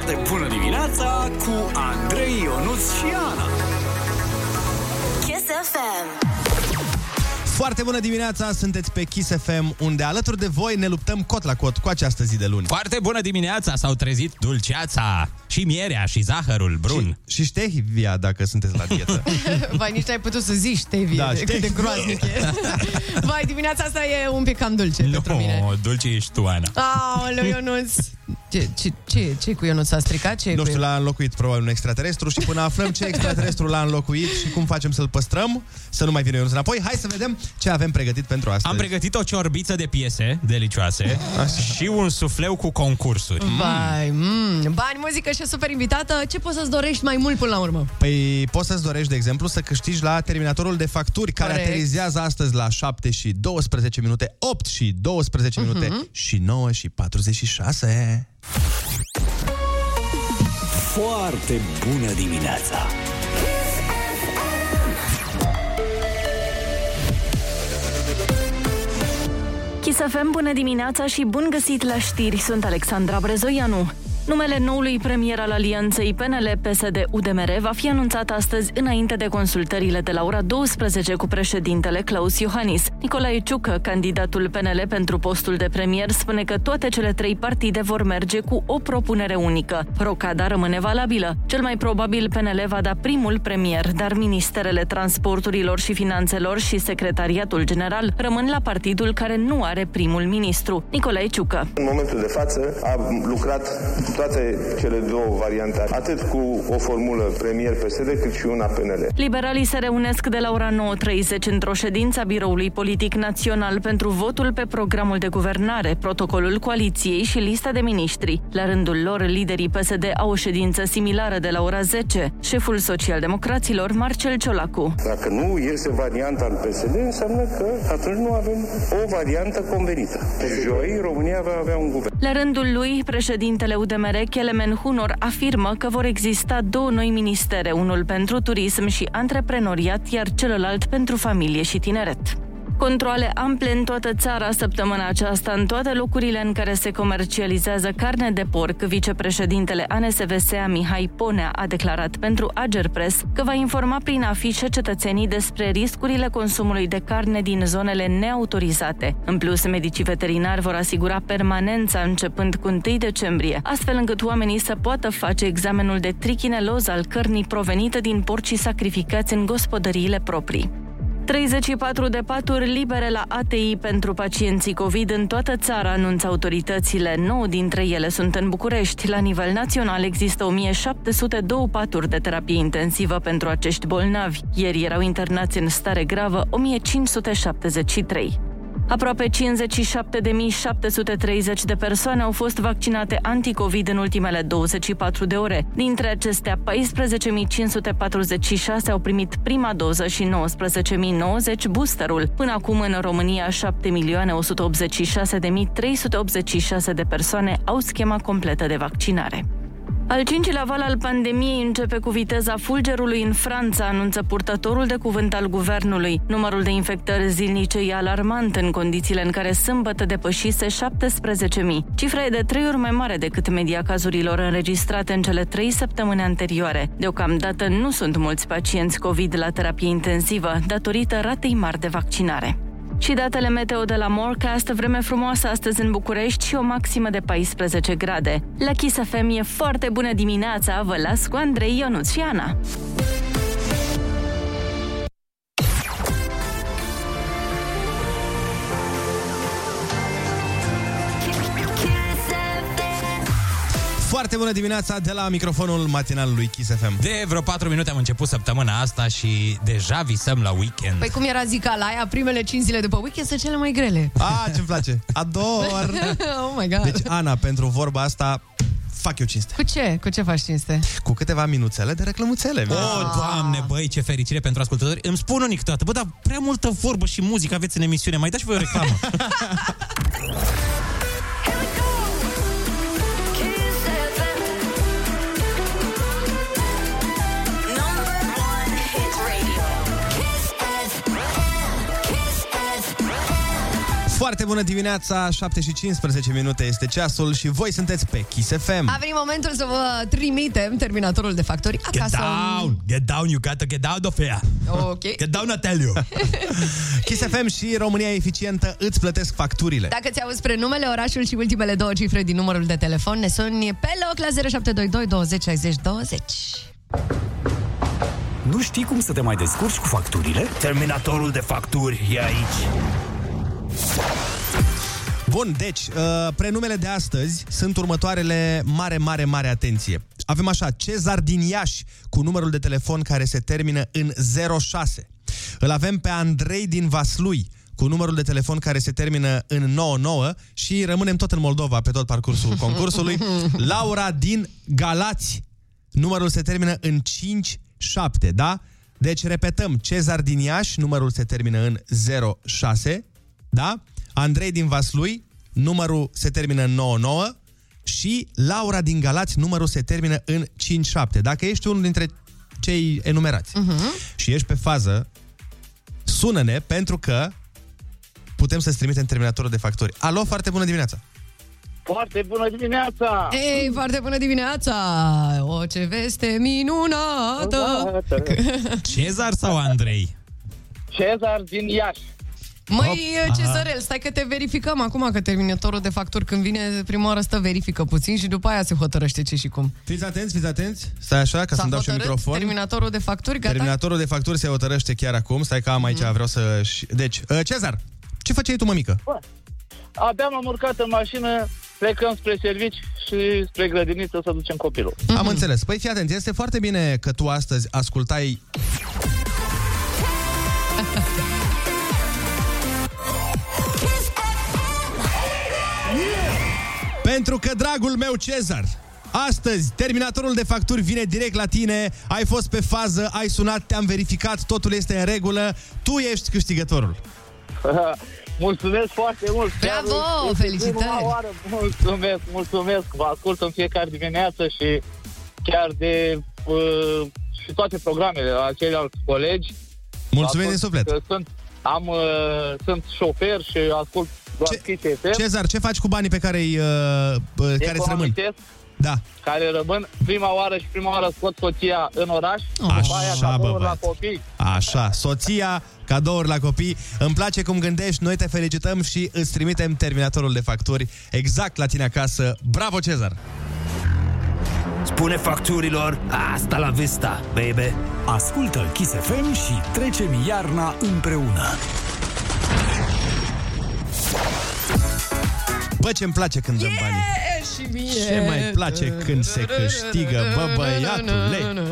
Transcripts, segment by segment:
Foarte bună dimineața cu Andrei Ionuț și Ana. Kiss FM. Foarte bună dimineața, sunteți pe Kiss FM, unde alături de voi ne luptăm cot la cot cu această zi de luni. Foarte bună dimineața, s-au trezit dulceața și mierea și zahărul brun. Și, și stevia, dacă sunteți la dietă. Vai, nici n-ai putut să zici Stevie, Da, da, cât de Stevie. groaznic e. Vai, dimineața asta e un pic cam dulce Nu, pentru mine. dulce ești tu, Ana. Aoleu, Ionuț. Ce, ce, ce, ce cu Ionuț s-a stricat? Ce e Nu cu știu, el? l-a înlocuit probabil un extraterestru și până aflăm ce extraterestru l-a înlocuit și cum facem să-l păstrăm, să nu mai vină Ionuț înapoi, hai să vedem ce avem pregătit pentru astăzi. Am pregătit o ciorbiță de piese delicioase și un sufleu cu concursuri. Vai, mm, bani, muzică și super invitată. Ce poți să-ți dorești mai mult până la urmă? Păi poți să-ți dorești, de exemplu, să câștigi la terminatorul de facturi care Corect. aterizează astăzi la 7 și 12 minute, 8 și 12 minute Mhm. și 9 și 46. Foarte bună dimineața. Kiss FM, bună dimineața și bun găsit la știri. Sunt Alexandra Brezoianu. Numele noului premier al alianței PNL-PSD-UDMR va fi anunțat astăzi înainte de consultările de la ora 12 cu președintele Claus Iohannis. Nicolae Ciucă, candidatul PNL pentru postul de premier, spune că toate cele trei partide vor merge cu o propunere unică. Rocada rămâne valabilă. Cel mai probabil PNL va da primul premier, dar ministerele transporturilor și finanțelor și secretariatul general rămân la partidul care nu are primul ministru. Nicolae Ciucă. În momentul de față am lucrat toate cele două variante, atât cu o formulă premier PSD cât și una PNL. Liberalii se reunesc de la ora 9.30 într-o ședință a Biroului Politic Național pentru votul pe programul de guvernare, protocolul coaliției și lista de miniștri. La rândul lor, liderii PSD au o ședință similară de la ora 10. Șeful socialdemocraților, Marcel Ciolacu. Dacă nu iese varianta al PSD, înseamnă că atunci nu avem o variantă convenită. Joi, România va avea un guvern. La rândul lui, președintele UDMR, Kelemen Hunor, afirmă că vor exista două noi ministere, unul pentru turism și antreprenoriat, iar celălalt pentru familie și tineret. Controle ample în toată țara săptămâna aceasta, în toate locurile în care se comercializează carne de porc, vicepreședintele ANSVSA Mihai Ponea a declarat pentru Agerpres că va informa prin afișe cetățenii despre riscurile consumului de carne din zonele neautorizate. În plus, medicii veterinari vor asigura permanența începând cu 1 decembrie, astfel încât oamenii să poată face examenul de trichineloză al cărnii provenite din porcii sacrificați în gospodăriile proprii. 34 de paturi libere la ATI pentru pacienții COVID în toată țara, anunță autoritățile. 9 dintre ele sunt în București. La nivel național există 1702 paturi de terapie intensivă pentru acești bolnavi. Ieri erau internați în stare gravă 1573. Aproape 57.730 de persoane au fost vaccinate anticovid în ultimele 24 de ore. Dintre acestea, 14.546 au primit prima doză și 19.090 boosterul. Până acum, în România, 7.186.386 de persoane au schema completă de vaccinare. Al cincilea val al pandemiei începe cu viteza fulgerului în Franța, anunță purtătorul de cuvânt al guvernului. Numărul de infectări zilnice e alarmant în condițiile în care sâmbătă depășise 17.000. Cifra e de trei ori mai mare decât media cazurilor înregistrate în cele trei săptămâni anterioare. Deocamdată nu sunt mulți pacienți COVID la terapie intensivă, datorită ratei mari de vaccinare. Și datele meteo de la Morecast, vreme frumoasă astăzi în București și o maximă de 14 grade. La Kiss FM e foarte bună dimineața, vă las cu Andrei, Ionuț și Ana. Foarte bună dimineața de la microfonul matinal lui Kiss FM. De vreo 4 minute am început săptămâna asta și deja visăm la weekend. Păi cum era zica la aia, primele 5 zile după weekend sunt cele mai grele. Ah, ce-mi place! Ador! oh my god. Deci, Ana, pentru vorba asta, fac eu cinste. Cu ce? Cu ce faci cinste? Cu câteva minuțele de reclămuțele. Oh, doamne, băi, ce fericire pentru ascultători. Îmi spun unii câteodată, bă, dar prea multă vorbă și muzică aveți în emisiune. Mai dați și voi o reclamă. Foarte bună dimineața, 7 și 15 minute este ceasul și voi sunteți pe Kiss FM. A venit momentul să vă trimitem terminatorul de factori acasă. Get down, you gotta get out of here. Ok. Get down, I tell you. Kiss FM și România Eficientă îți plătesc facturile. Dacă ți auzi numele, orașul și ultimele două cifre din numărul de telefon, ne suni pe loc la 0722 20 60 20. Nu știi cum să te mai descurci cu facturile? Terminatorul de facturi e aici. Bun, deci, uh, prenumele de astăzi sunt următoarele mare, mare, mare atenție. Avem așa, Cezar din Iași, cu numărul de telefon care se termină în 06. Îl avem pe Andrei din Vaslui, cu numărul de telefon care se termină în 99 și rămânem tot în Moldova pe tot parcursul concursului. Laura din Galați, numărul se termină în 57, da? Deci repetăm, Cezar din Iași, numărul se termină în 06, da? Andrei din Vaslui, numărul se termină în 99 și Laura din Galați, numărul se termină în 57. Dacă ești unul dintre cei enumerați uh-huh. și ești pe fază, sună-ne pentru că putem să-ți trimitem terminatorul de facturi. Alo, foarte bună dimineața! Foarte bună dimineața! Ei, foarte bună dimineața! O, ce veste minunată! Cezar sau Andrei? Cezar din Iași. Măi, Cezărel, stai că te verificăm acum, că terminatorul de facturi când vine prima oară stă verifică puțin și după aia se hotărăște ce și cum. Fiți atenți, fiți atenți. Stai așa, ca S-a să-mi dau și un hotărât microfon. terminatorul de facturi, gata? Terminatorul de facturi se hotărăște chiar acum. Stai că am aici, vreau să... Deci, uh, Cezar, ce făceai tu, mămică? Abia m-am urcat în mașină, plecăm spre servici și spre grădiniță să ducem copilul. Am înțeles. Păi fii atent, este foarte bine că tu astăzi ascultai Pentru că, dragul meu Cezar, astăzi terminatorul de facturi vine direct la tine, ai fost pe fază, ai sunat, te-am verificat, totul este în regulă, tu ești câștigătorul. mulțumesc foarte mult! Chiar Bravo, este felicitări! prima Oară. Mulțumesc, mulțumesc! Vă ascult în fiecare dimineață și chiar de uh, și toate programele aceilalți colegi. Mulțumim Vă din ascult suflet. că Sunt, am, uh, sunt șofer și ascult doar Ce- Kiss FM. Cezar, ce faci cu banii pe care îi, uh, uh, care îți rămân? Economisesc, Da. care rămân prima oară și prima oară scot soția în oraș, după aia Așa, cadouri bă, la băiat. copii. Așa, soția, cadouri la copii. Îmi place cum gândești, noi te felicităm și îți trimitem terminatorul de facturi exact la tine acasă. Bravo, Cezar! Spune facturilor, asta la vista, baby. Ascultă Kiss FM și trecem iarna împreună. Bă, ce-mi place când dăm banii. E, și mie. Ce mai place când se câștigă, bă, băiatule?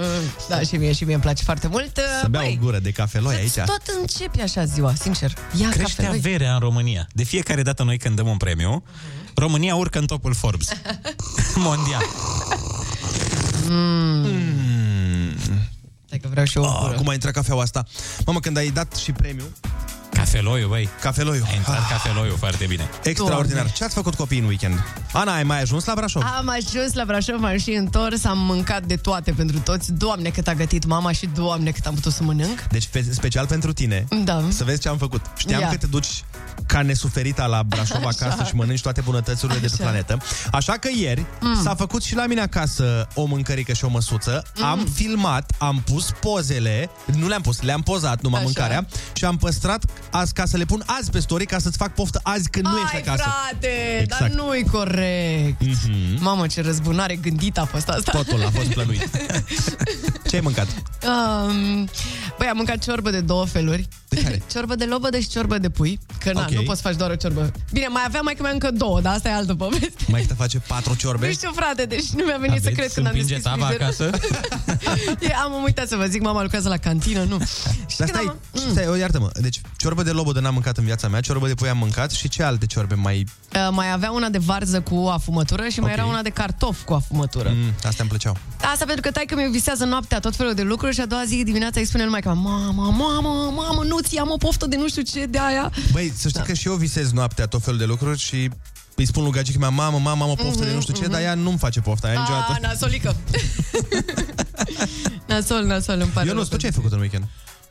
Da, și mie, și mie îmi place foarte mult. Să beau o Băi, gură de cafeloi aici. tot începi așa ziua, sincer. Ia Crește cafeloi. averea în România. De fiecare dată noi când dăm un premiu, România urcă în topul Forbes. Mondial. Stai că vreau și eu o Oh, gură. cum a intrat cafeaua asta? Mamă, când ai dat și premiu, Cafeloiul, băi. cafeloiul. A intrat cafeloiul foarte bine. Extraordinar. Doamne. Ce ați făcut copii în weekend? Ana, ai mai ajuns la Brașov? Am ajuns la Brașov, m-am și întors, am mâncat de toate pentru toți. Doamne, cât a gătit mama și doamne, cât am putut să mănânc. Deci, pe- special pentru tine, Da. să vezi ce am făcut. Știam Ia. că te duci ca nesuferita la Brașov acasă și mănânci toate bunătățurile de pe Așa. planetă. Așa că ieri mm. s-a făcut și la mine acasă o mâncărică și o măsuță. Mm. Am filmat, am pus pozele, nu le-am pus, le-am pozat numai Așa. mâncarea și am păstrat azi ca să le pun azi pe story ca să-ți fac poftă azi când nu ești Ai, acasă. frate, Exact. dar nu-i corect. Mm-hmm. Mamă, ce răzbunare gândită a fost asta. Totul a fost plănuit. Ce ai mâncat? Um, băi, am mâncat ciorbă de două feluri. De care? Ciorbă de lobădă și ciorbă de pui. Că na, Ok. nu poți să faci doar o ciorbă. Bine, mai aveam mai că mai încă două, dar asta e altă poveste. Mai te face patru ciorbe? Nu știu, frate, deci nu mi-a venit să Aveți cred când am împinge deschis tava frizerul. acasă? E, am uitat să vă zic, mama lucrează la cantină, nu. Și Dar când stai, am- stai, o, iartă-mă. Deci, ciorbă de lobodă n-am mâncat în viața mea, ciorbă de pui am mâncat și ce alte ciorbe mai... Uh, mai avea una de varză cu afumătură și mai Ok. era una de cartof cu afumătură. Mm, astea îmi plăceau. Asta pentru că taică mi visează noaptea tot felul de lucruri și a doua zi dimineața îi spune numai că mamă, mamă, mamă, nu ți am o poftă de nu știu ce de aia. Băi, să știi da. că și eu visez noaptea tot felul de lucruri și îi spun lui gagică mea, mamă, mamă, am o poftă de nu știu ce, dar ea nu-mi face pofta aia niciodată. A, nasolică. Nasol, nasol, îmi pare Eu nu rău știu ce ai pentru făcut în weekend.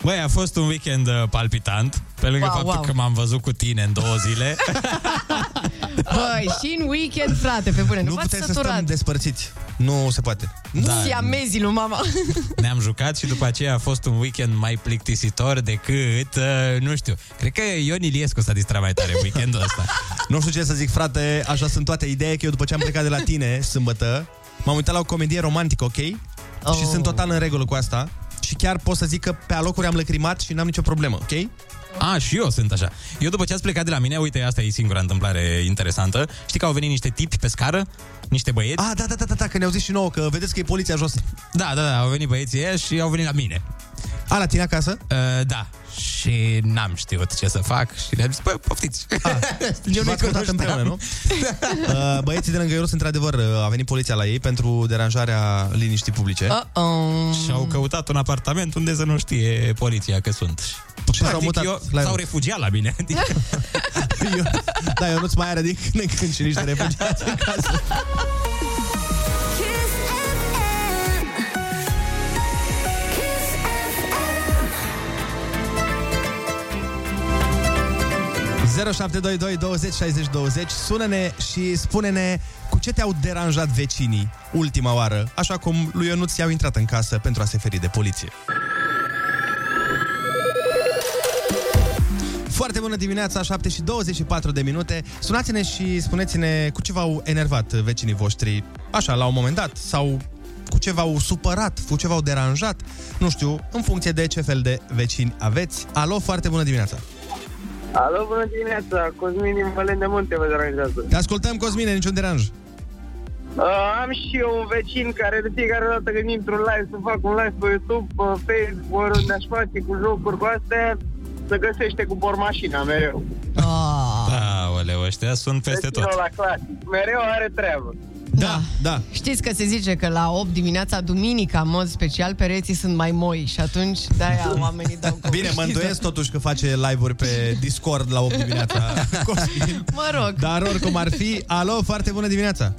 Băi, a fost un weekend uh, palpitant, pe lângă Wow, faptul wow. că m-am văzut cu tine în două zile. Băi, și în weekend, frate, pe bune, nu, Nu v-ați puteți să săturat. stăm despărțiți. Nu se poate. Nu Da. da. amezii lui mama. Ne-am jucat și după aceea a fost un weekend mai plictisitor decât, uh, nu știu, cred că Ion Iliescu s-a distrat mai tare weekendul ăsta. Nu știu ce să zic, frate, așa sunt toate. Ideea e că eu după ce am plecat de la tine, sâmbătă, m-am uitat la o comedie romantică, ok? Oh. Oh. Și sunt total în regulă cu asta. Și chiar pot să zic că pe alocuri am lăcrimat și n-am nicio problemă, ok? A, și eu sunt așa. Eu după ce ați plecat de la mine, uite, asta e singura întâmplare interesantă. Știi că au venit niște tipi pe scară, niște băieți. Ah, da, da, da, da, da că ne-au zis și nouă, că vedeți că e poliția jos. Da, da, da, au venit băieții ăia și au venit la mine. A, la tine acasă? Uh, da. Și n-am știut ce să fac și le-am zis, bă, poftiți. Eu nu căutat împreună, nu? Uh, Băieții de lângă Ionuț, într-adevăr, uh, a venit poliția la ei pentru deranjarea liniștii publice. Uh-oh. Și au căutat un apartament unde să nu știe poliția că sunt. Și s-au Practic, mutat eu, la s-au Ionuț. refugiat la mine. Adică, Eu, da, eu nu-ți mai are din când în când și niște refugiați în casă. 0722 20 60 20 Sună-ne și spune-ne cu ce te-au deranjat vecinii ultima oară, așa cum lui Ionuț i-au intrat în casă pentru a se feri de poliție. Foarte bună dimineața, 7 și 24 de minute. Sunați-ne și spuneți-ne cu ce v-au enervat vecinii voștri, așa, la un moment dat, sau cu ce v-au supărat, cu ce v-au deranjat, nu știu, în funcție de ce fel de vecini aveți. Alo, foarte bună dimineața! Alo, bună dimineața, Cosmin din Valen de Munte vă deranjează. Te ascultăm, Cosmine, niciun deranj. Uh, am și eu un vecin care de fiecare dată când intru în live să fac un live pe YouTube, pe Facebook, oriunde aș face cu jocuri cu astea, se găsește cu bormașina mereu. Ah. Aoleu, ăștia sunt peste tot. Vecinul la clasic, mereu are treabă. Da, da. Știți că se zice că la 8 dimineața, duminica, în mod special, pereții sunt mai moi și atunci de-aia oamenii dau cu Bine, mă îndoiesc totuși că face live-uri pe Discord la 8 dimineața. Cosmin. Mă rog. Dar oricum ar fi... Alo, foarte bună dimineața!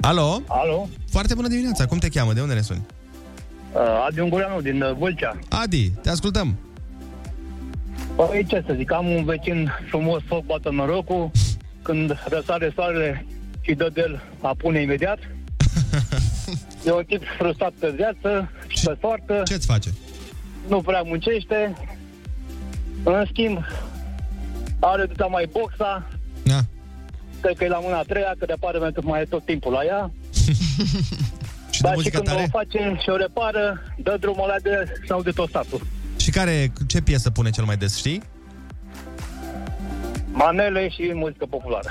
Alo? Alo, Foarte bună dimineața, cum te cheamă? De unde ne suni? uh, Adi Ungureanu din uh, Vâlcea. Adi, te ascultăm. Păi ce să zic, am un vecin frumos, foc bată norocul, când răsare soarele și dă de el, apune imediat. E un tip frustrat pe viață și pe soartă, Ce-ți face? nu prea muncește. În schimb, are duta mai boxa, Da. cred că e la mâna a treia, că de apare pentru că mai e tot timpul la ea. Și de Dar și muzică când o tare? face și o repară, dă drumul ăla de sau de tot satul. Și care, ce piesă pune cel mai des, știi? Manele și muzică populară.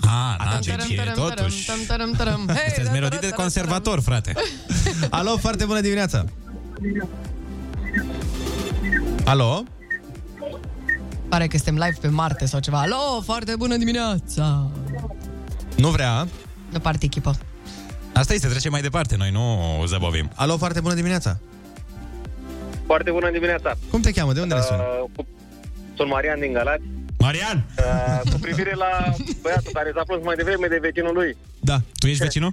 Ah, da, ce Tărăm, e tărăm, totuși. tărăm, tărăm, tărăm. Hei, Sunteți da, melodii da, de da, da, conservator, frate. Alo, foarte bună dimineața! Alo? tărăm. Pare că suntem live pe Marte sau ceva. Alo, foarte bună dimineața! Nu vrea? De parte echipă. Asta este, trecem mai departe, noi nu zăbovim. Alo, foarte bună dimineața! Foarte bună dimineața! Cum te cheamă? De unde ne suni? Uh, cu- sunt Marian din Galați. Marian! Uh, cu privire la băiatul care s-a plâns mai devreme de vecinul lui. Da. Tu ești vecinul?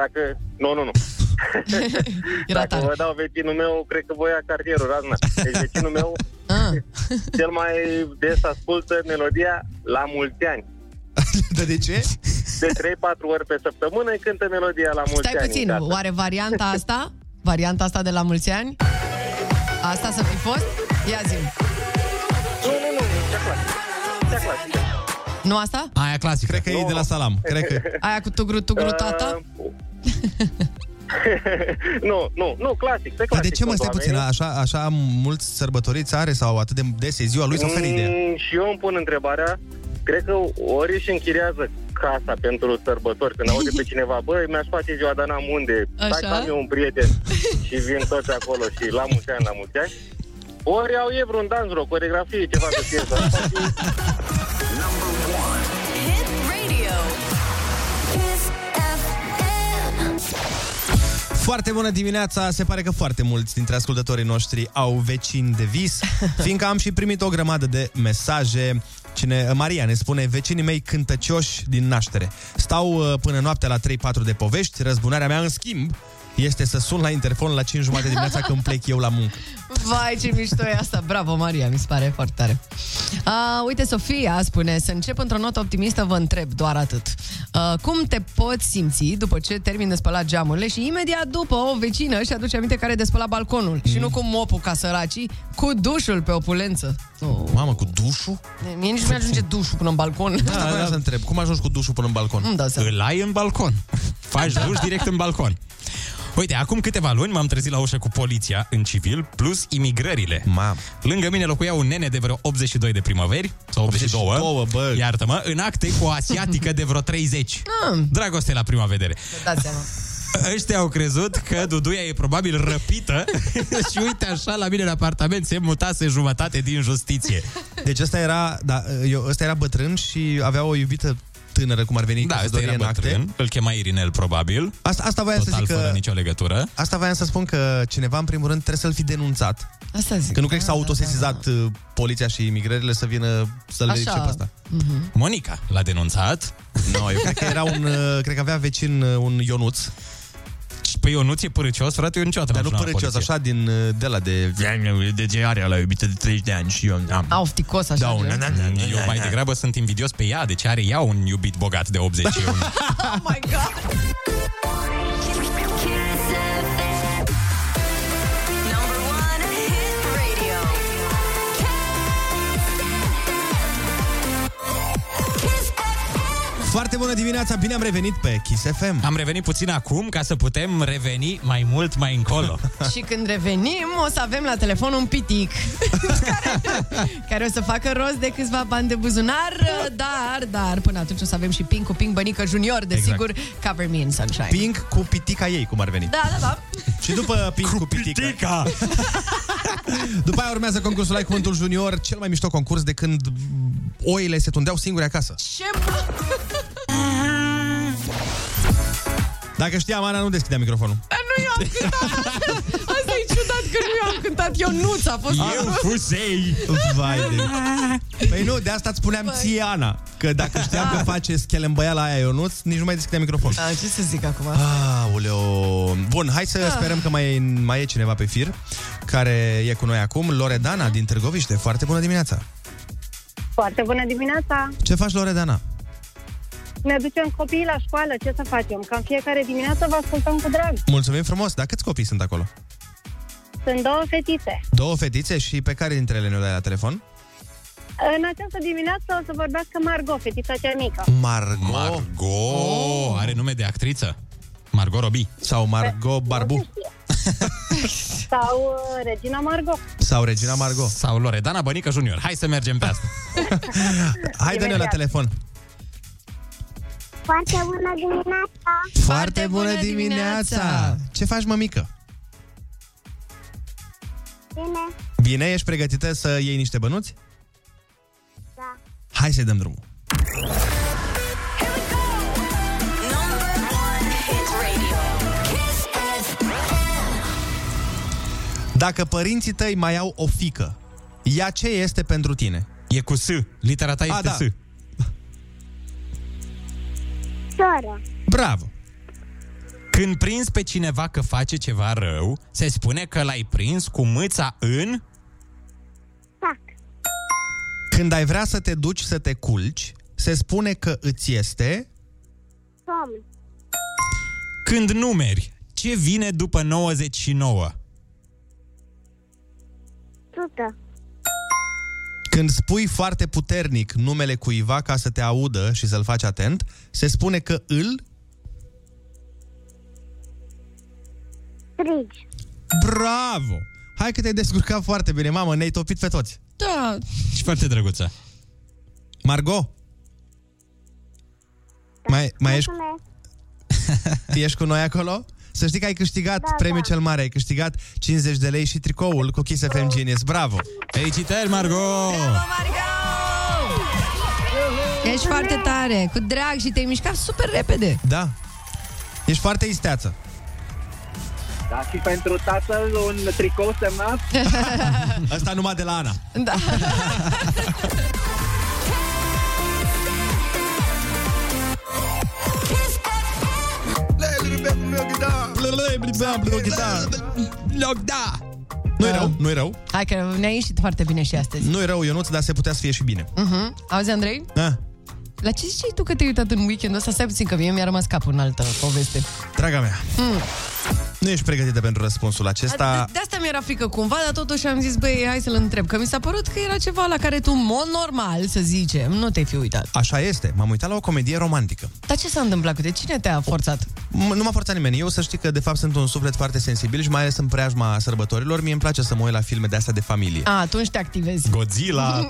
Dacă... Nu, nu, nu. Era Dacă tare. vă dau vecinul meu, cred că voia cartierul Razna. Deci vecinul meu Ah. cel mai des ascultă melodia La mulți ani. De, de ce? De 3-4 ori pe săptămână îi cântă melodia La mulți Stai ani. puțin, în casă. oare varianta asta? Varianta asta de la mulți ani? Asta să fi fost? Ia zi Nu, nu, nu, cea clasică. Cea clasică. Nu asta? Aia clasică. Cred că e de la Salam. Cred că... Aia cu tugru, tugru, tata? Uh, nu, nu, nu, clasic, pe Dar clasic. de ce mă sunt stai puțin? oamenii. Așa, așa mulți sărbătoriți are sau atât de des e ziua lui sau fără idee? Mm, și eu îmi pun întrebarea, cred că ori își închiriază casa pentru sărbători, când aude pe cineva, băi, mi-aș face ziua, dar n-am unde, stai Așa? că am eu un prieten și vin toți acolo și la mulți ani, la mulți ani, ori au e vreun dans, vreo coregrafie, ceva de piesă. Hit radio. Kiss FM. Foarte bună dimineața! Se pare că foarte mulți dintre ascultătorii noștri au vecini de vis, fiindcă am și primit o grămadă de mesaje. Cine, Maria ne spune, vecinii mei cântăcioși din naștere. Stau uh, până noaptea la 3-4 de povești, răzbunarea mea în schimb este să sun la interfon la 5 jumate dimineața când plec eu la muncă. Vai, ce mișto e asta. Bravo, Maria, mi se pare foarte tare. Uh, uite, Sofia spune, să încep într-o notă optimistă, vă întreb doar atât. Uh, cum te poți simți după ce termin de spălat geamurile și imediat după o vecină și aduce aminte care de spălat balconul mm. și nu cu mopul ca săracii, cu dușul pe opulență. Oh. Mamă, cu dușul? Mie nici nu mi-ajunge dușul până în balcon. Da, Asta voiam să întreb. Cum ajungi cu dușul până în balcon? Îmi dau seama. Îl ai în balcon. Faci duș direct în balcon. Uite, acum câteva luni m-am trezit la ușă cu poliția în civil plus imigrările. Mamă. Lângă mine locuia un nene de vreo 82 de primăveri, sau 82, 82, bă. iartă-mă, în acte cu o asiatică de vreo 30. Ah, Dragoste la prima vedere. vă dați seama. Ăștia au crezut că Duduia e probabil răpită și uite așa la mine în apartament se mutase jumătate din justiție. Deci ăsta era, da, eu, ăsta era bătrân și avea o iubită tânără, cum ar veni, Da, ăsta căsătorie era în acte. bătrân, îl chema Irinel probabil, Asta, asta voiam să total zic fără că... nicio legătură. Asta voiam să spun că cineva, în primul rând, trebuie să-l fi denunțat. Asta zic. Că nu cred că s-a Da, autosesizat da, uh, poliția și imigrările să vină să-l Așa. verifice pe ăsta. Monica l-a denunțat. No, eu cred că era un... uh, Cred că avea vecin uh, un Ionuț, Păi Ionuț e părăcios, frate, eu niciodată dar n-am nu sunat la părăcios, poliție. așa din uh, de la de... De ce are la iubită de 30 de ani și eu am... da. Au ticos așa. Da, gen. una, na, na, na, Eu mai degrabă sunt invidios pe ea, deci are ea un iubit bogat de 81. Oh my god! Foarte bună dimineața, bine am revenit pe Kiss FM. Am revenit puțin acum ca să putem reveni mai mult mai încolo. Și când revenim, o să avem la telefon un pitic care, care o să facă rost de câțiva bani de buzunar, dar, dar, până atunci o să avem și Pink cu Pink Bănică Junior, desigur, Cover Me in Sunshine. Pink cu pitica ei, cum ar veni. Da, da, da. Și după Pink cu, pitica, Pitica! după aia urmează concursul Ai Cuvântul Junior, cel mai mișto concurs de când oile se tundeau singure acasă. Ce mă... Dacă știam, Ana nu deschidea microfonul. Nu eu am cântat Asta e ciudat că nu eu am cântat Eu nu a fost Eu fusei! Vai de... Păi nu, de asta îți spuneam ție, Ana, că dacă știam că face schelembăiala aia Ionuț, nici nu mai deschidea microfonul. A, Ce să zic acum? Aoleo. Bun, hai să sperăm că mai e, mai e cineva pe fir care e cu noi acum. Loredana din Târgoviște. Foarte bună dimineața. Foarte bună dimineața! Ce faci, Loredana? Ne ducem copiii la școală, ce să facem? Cam fiecare dimineață vă ascultăm cu drag. Mulțumim frumos. Dar câți copii sunt acolo? Sunt două fetițe. Două fetițe și pe care dintre ele ne dai la telefon? În această dimineață o să vorbească Margot, fetița cea mică. Margot. Margot are nume de actriță. Margot Robbie. Sau Margot Barbu. Sau uh, Regina Margot. Sau Regina Margot. Sau Loredana Bănică Junior. Hai să mergem pe asta. Hai, dă-ne la Imediat. telefon. Foarte bună dimineața! Foarte bună dimineața! Ce faci, mămică? Bine? Bine, ești pregătită să iei niște bănuți? Da. Hai să-i dăm drumul. Number one hit radio. Kiss FM. Dacă părinții tăi mai au o fică, ea ce este pentru tine? E cu S. Litera ta este da. S. Soră. Bravo! Când prinzi pe cineva că face ceva rău, se spune că l-ai prins cu mâța în... Tac. Când ai vrea să te duci să te culci, se spune că îți este... Somn. Când numeri, ce vine după 99? Sută. Când spui foarte puternic numele cuiva ca să te audă și să-l faci atent, se spune că îl... Strigi. Bravo! Hai că te-ai descurcat foarte bine, mamă, ne-ai topit pe toți. Da, Și foarte drăguță. Margot? Mai, mai ești, Mulțumesc. ești cu noi acolo? Să știi că ai câștigat Da, premiul da. cel mare, ai câștigat 50 de lei și tricoul cu Kiss FM Genius. Bravo! Felicitări, Margot! ești foarte tare Cu drag și te-ai mișcat super repede Da. Ești foarte isteață. Da, și pentru tatăl un tricou semnat. Asta numai de la Ana. Da Kiss FM. Da, play chitară. Loc, da! Nu-i rău, nu-i rău. Hai că ne-a ieșit foarte bine și astăzi. Nu-i rău, Ionuț, dar se putea să fie și bine. Uh-huh. Auzi, Andrei? Da. La ce ziceai tu că te-ai uitat în weekendul ăsta? Stai puțin că mie mi-a rămas capul în altă poveste. Draga mea, Mm. nu ești pregătită pentru răspunsul acesta. De, de asta mi-era frică cumva, dar totuși am zis, băi, hai să-l întreb. Că mi s-a părut că era ceva la care tu, în mod normal, să zicem, nu te-ai fi uitat. Așa este, m-am uitat la o comedie romantică. Dar ce s-a întâmplat cu tine? Cine te-a forțat? M- Nu m-a forțat nimeni. Eu să știi că, de fapt, sunt un suflet foarte sensibil și mai ales în preajma sărbătorilor. Mie îmi place să mă uit la filme de astea de familie. A, atunci te activezi. Godzilla,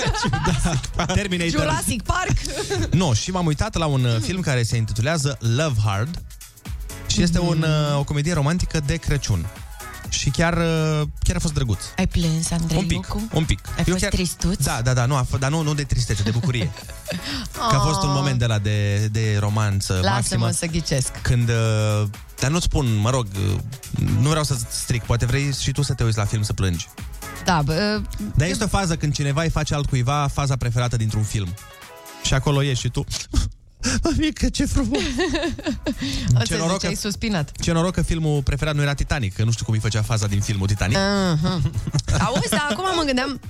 Terminator. Jurassic Park. Nu, și m-am uitat la un uh, film care se intitulează Love Hard și este un, uh, o comedie romantică de Crăciun. Și chiar, uh, chiar a fost drăguț. Ai plâns, Andrei, Un pic, Lucu? un pic. Ai fost chiar... tristuț? Da, da, da, nu, a f- dar nu, nu de tristețe, de bucurie. Că a fost un moment de la de, de romanță Lasă-mă maximă. să ghicesc. Când... uh, Dar nu-ți spun, mă rog, uh, nu vreau să stric, poate vrei și tu să te uiți la film să plângi. Da, bă, Dar este o fază când cineva îi face altcuiva faza preferată dintr-un film. Și acolo ești și tu. Mamică, ce frumos! ce noroc noroc că- ai suspinat. Ce noroc că filmul preferat nu era Titanic, că nu știu cum îi făcea faza din filmul Titanic. Uh-huh. Auzi, dar acum mă gândeam...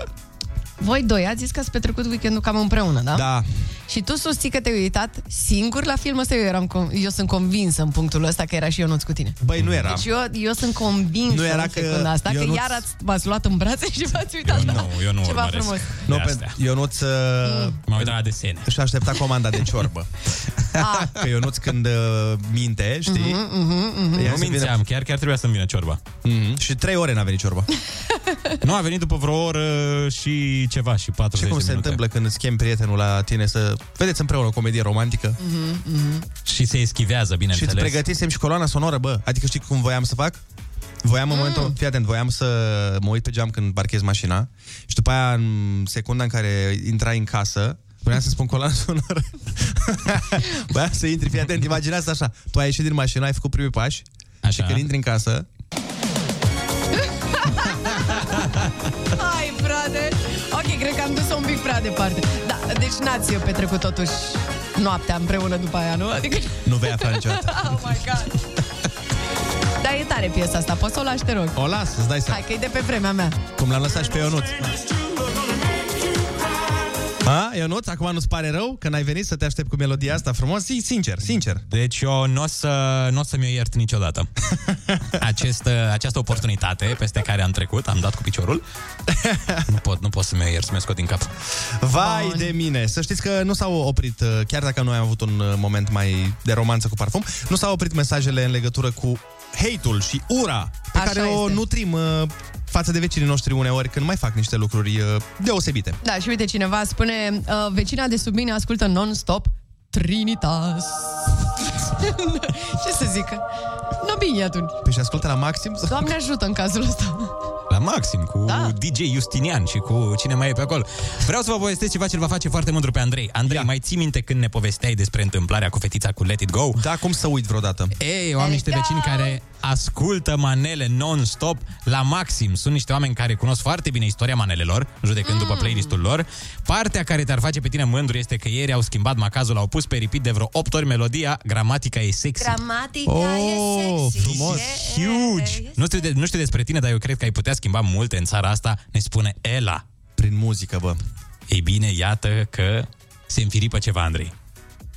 Voi doi ați zis că ați petrecut weekendul cam împreună, da? Da. Și tu susții că te-ai uitat singur la filmul ăsta? Eu, eram, con- eu sunt convinsă în punctul ăsta că era și Ionuț cu tine. Băi, nu era. Deci eu, eu sunt convinsă Nu era în că secunda asta că Ionuț- iar ați, v-ați luat în brațe și v-ați uitat la Nu, eu nu ceva urmăresc. frumos. Nu, de pe, astea. Ionuț uh, M-am uitat la desene. și aștepta comanda de ciorbă. Ah. Că Ionuț când uh, minte, știi? Mhm, Ia Nu să vină- mințeam, chiar, chiar trebuia să-mi vină ciorba. Mhm. Și trei ore n-a venit ciorba. Nu, a venit după vreo oră și ceva, și 40 Și cum de se minute. întâmplă când îți chem prietenul la tine să vedeți împreună o comedie romantică Și se eschivează, și îți bineînțeles. pregătisem și coloana sonoră, bă. Adică știi cum voiam să fac? Voiam în momentul, fii atent, voiam să mă uit pe geam când parchez mașina și după aia, în secunda în care intrai în casă, Vreau să spun coloana sonoră. Voiam să intri, fii atent, imaginează așa. Tu ai ieșit din mașină, ai făcut primii pași Așa. și când intri în casă, am dus-o un pic prea departe. Da, deci n-ați petrecut totuși noaptea împreună după aia, nu? Adică... nu vei afla niciodată. Oh my God! Dar e tare piesa asta, poți să o lași, te rog. O las, îți dai seama. Hai că e de pe vremea mea. Cum l-am lăsat și pe Ionuț. A, Ionuț, acum nu-ți pare rău că n-ai venit să te aștept cu melodia asta frumos? Zi, sincer, sincer. Deci eu nu o să, n-o să mi-o iert niciodată. Acest, această oportunitate peste care am trecut, am dat cu piciorul, nu pot, nu pot să mi-o iert, să mi-o scot din cap. Vai de mine! Să știți că nu s-au oprit, uh, chiar dacă noi am avut un uh, moment mai de romanță cu parfum, nu s-au oprit mesajele în legătură cu hate-ul și ura pe Așa care o este. nutrim uh, față de vecinii noștri uneori când mai fac niște lucruri uh, deosebite. Da, și uite, cineva spune, uh, vecina de sub mine ascultă non-stop Trinitas. Ce să zic? Nu bine atunci. Păi și ascultă la maxim? sau- Doamne ajută în cazul ăsta. La maxim, cu Da. da. DJ Justinian și cu cine mai e pe acolo. Vreau să vă povestesc ceva ce îl va face foarte mândru pe Andrei. Andrei, mai ții minte când ne povesteai despre întâmplarea cu fetița cu Let It Go? Da, cum să uit vreodată? Ei, eu am niște vecini care ascultă manele non-stop la maxim. Sunt niște oameni care cunosc foarte bine istoria manelelor, judecând după playlistul lor. Partea care te-ar face pe tine mândru este că ieri au schimbat macazul, au pus pe repeat de vreo 8 ori melodia Gramatica e sexy. Gramatica Oh, frumos! Huge! Nu știu, de, nu știu despre tine, dar eu cred că ai putea schimba multe în țara asta. Ne spune Ela. Prin muzică, bă. Ei bine, iată că se înfiripă ceva, Andrei.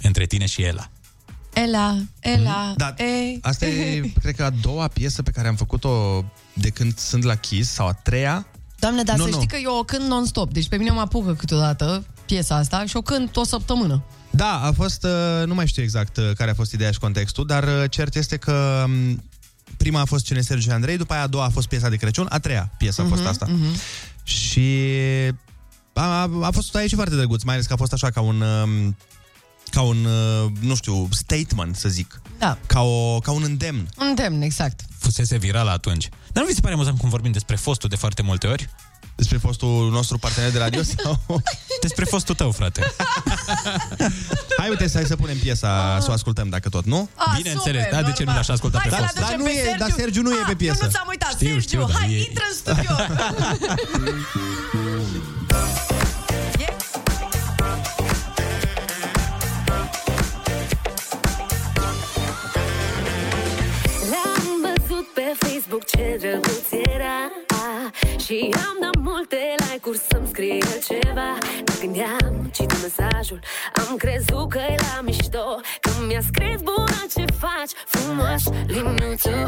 Între tine și Ela. Ela, Ela, Da, ei. asta e, cred că, a doua piesă pe care am făcut-o de când sunt la Kiss, sau a treia. Doamne, dar Nu, să nu. știi că eu o cânt non-stop. Deci pe mine mă apucă câteodată piesa asta și o cânt o săptămână. Da, a fost, uh, nu mai știu exact uh, care a fost ideea și contextul, dar uh, cert este că um, prima a fost Cine Sergiu Andrei, după aia a doua a fost piesa de Crăciun, a treia piesă a fost asta. Și a, a, a fost aici foarte drăguț, mai ales că a fost așa ca un... um, ca un, uh, nu știu, statement, să zic. Da. Ca, o, ca un îndemn. Un demn, exact. Fusese viral atunci. Dar nu vi se pare amuzant cum vorbim despre fostul de foarte multe ori? Despre fostul nostru partener de radio sau... Despre fostul tău, frate. Hai, uite, să hai să punem piesa, să o ascultăm dacă tot, nu? Ah, Bineînțeles, super, da, de ce nu normal. l-aș asculta Hai pe să-l fostul? aducem Dar nu pe e- Sergiu. dar Sergiu nu e pe Ah, piesă. Eu nu ți-am uitat. Știu, Sergiu, știu, dar hai, e- intră în studio. La-am ce drăguț era Și am dat multe like-uri să-mi scrie ceva. Dar când i-am citit mesajul. Am crezut că e la mișto Că mi-a scris bună ce faci. Frumos, liniuță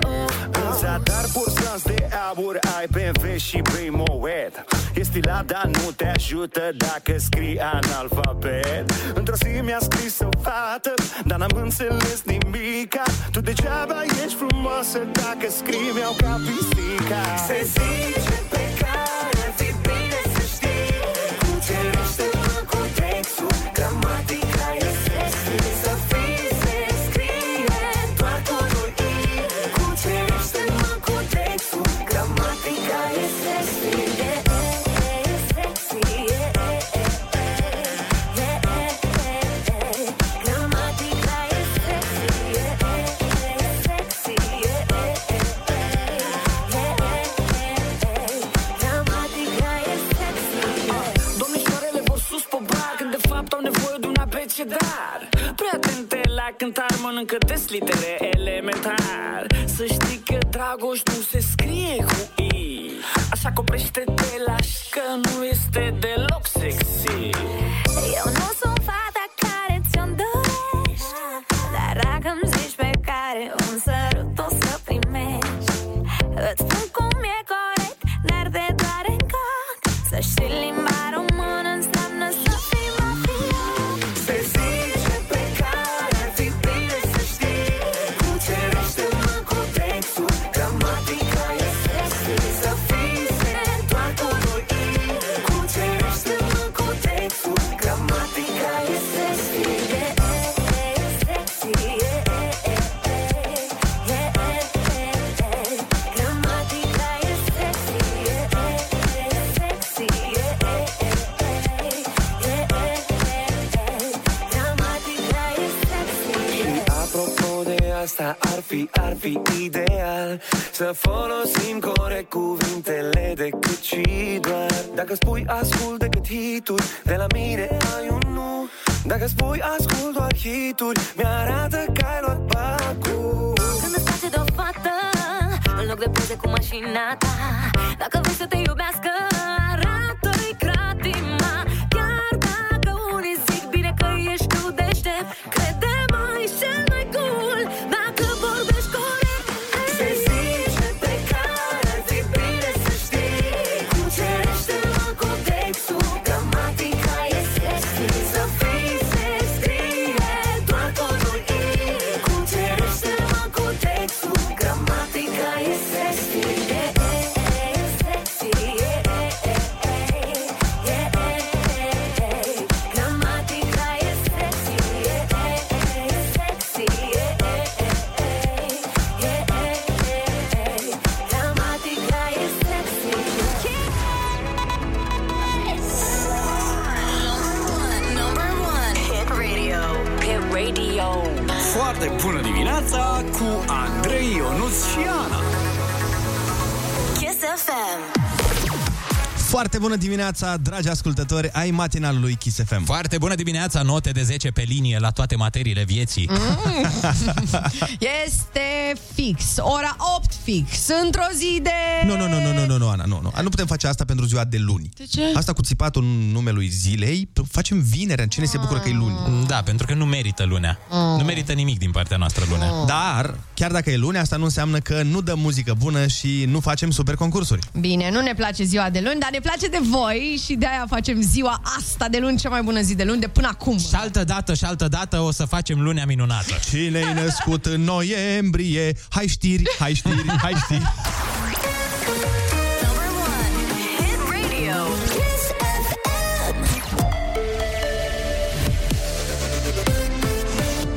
În zadar porți lanț de aur Ai BMW și bei moet. E stilat, dar nu te ajută Dacă scrii analfabet. Într-o zi mi-a scris o fată Dar n-am înțeles nimica Tu degeaba ești frumoasă Dacă scrii mi-au ca pisica. Se zice pe de un abecedar Prea atente la cântar Mănâncă des litere elementar. Să știi că Dragoș nu se scrie cu I. Așa că oprește-te lași Că nu este deloc sexy fi, ar fi ideal Să folosim corect cuvintele decât și doar. Dacă spui ascult decât hituri De la mine ai un nu. Dacă spui ascult doar hituri Mi-arată că ai luat bacul Când îți place de o fată În loc de poze cu mașina ta Dacă vrei să te iubească Foarte bună dimineața, dragi ascultători ai matinalului Kiss FM. Foarte bună dimineața, note de 10 pe linie la toate materiile vieții. Mm. Este fix, ora 8 fix, într-o zi de... Nu, nu, nu, nu, nu, nu, nu, Ana, nu, nu. Nu putem face asta pentru ziua de luni. De ce? Asta cu țipatul numelui zilei, facem vinerea, cine se bucură că e luni. Da, pentru că nu merită lunea. Mm. Nu merită nimic din partea noastră lunea. Dar, chiar dacă e luni, asta nu înseamnă că nu dăm muzică bună și nu facem super concursuri. Bine, nu ne place ziua de luni, dar ne place de voi și de aia facem ziua asta de luni, cea mai bună zi de luni de până acum. Și altă dată, și altă dată o să facem lunea minunată. Cine-i născut în noiembrie? Hai știri, hai știri, hai știri. Hit radio. Kiss FM.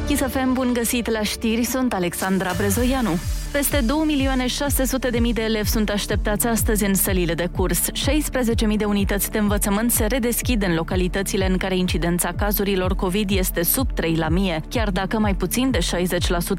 Chisafem, bun găsit la știri, sunt Alexandra Brezoianu. Peste 2.600.000 de elevi sunt așteptați astăzi în sălile de curs. 16.000 de unități de învățământ se redeschid în localitățile în care incidența cazurilor COVID este sub 3 la mie, chiar dacă mai puțin de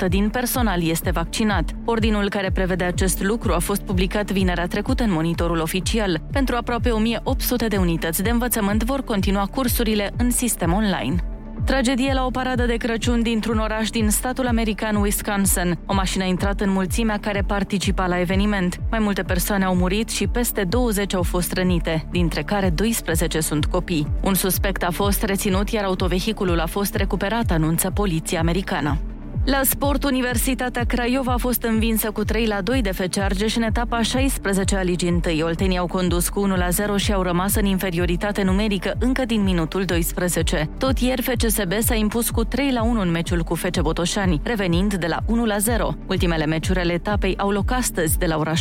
60% din personal este vaccinat. Ordinul care prevede acest lucru a fost publicat vinerea trecută în monitorul oficial. Pentru aproape 1.800 de unități de învățământ vor continua cursurile în sistem online. Tragedie la o paradă de Crăciun dintr-un oraș din statul american Wisconsin. O mașină a intrat în mulțimea care participa la eveniment. Mai multe persoane au murit și peste 20 au fost rănite, dintre care 12 sunt copii. Un suspect a fost reținut, iar autovehiculul a fost recuperat, anunță poliția americană. La sport, Universitatea Craiova a fost învinsă cu 3 la 2 de FC Argeș în etapa 16 a ligii întâi. Oltenii au condus cu 1 la 0 și au rămas în inferioritate numerică încă din minutul 12. Tot ieri FCSB s-a impus cu 3 la 1 în meciul cu FC Botoșani, revenind de la 1 la 0. Ultimele meciuri ale etapei au loc astăzi de la ora 17.30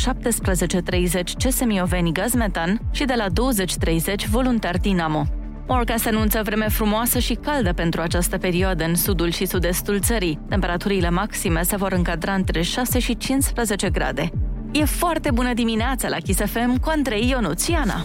CSM Ioveni Gazmetan și de la 20.30 Voluntar Dinamo. Morca se anunță vreme frumoasă și caldă pentru această perioadă în sudul și sud-estul țării. Temperaturile maxime se vor încadra între 6 și 15 grade. E foarte bună dimineața la Kiss FM cu Andrei Ionuțiana.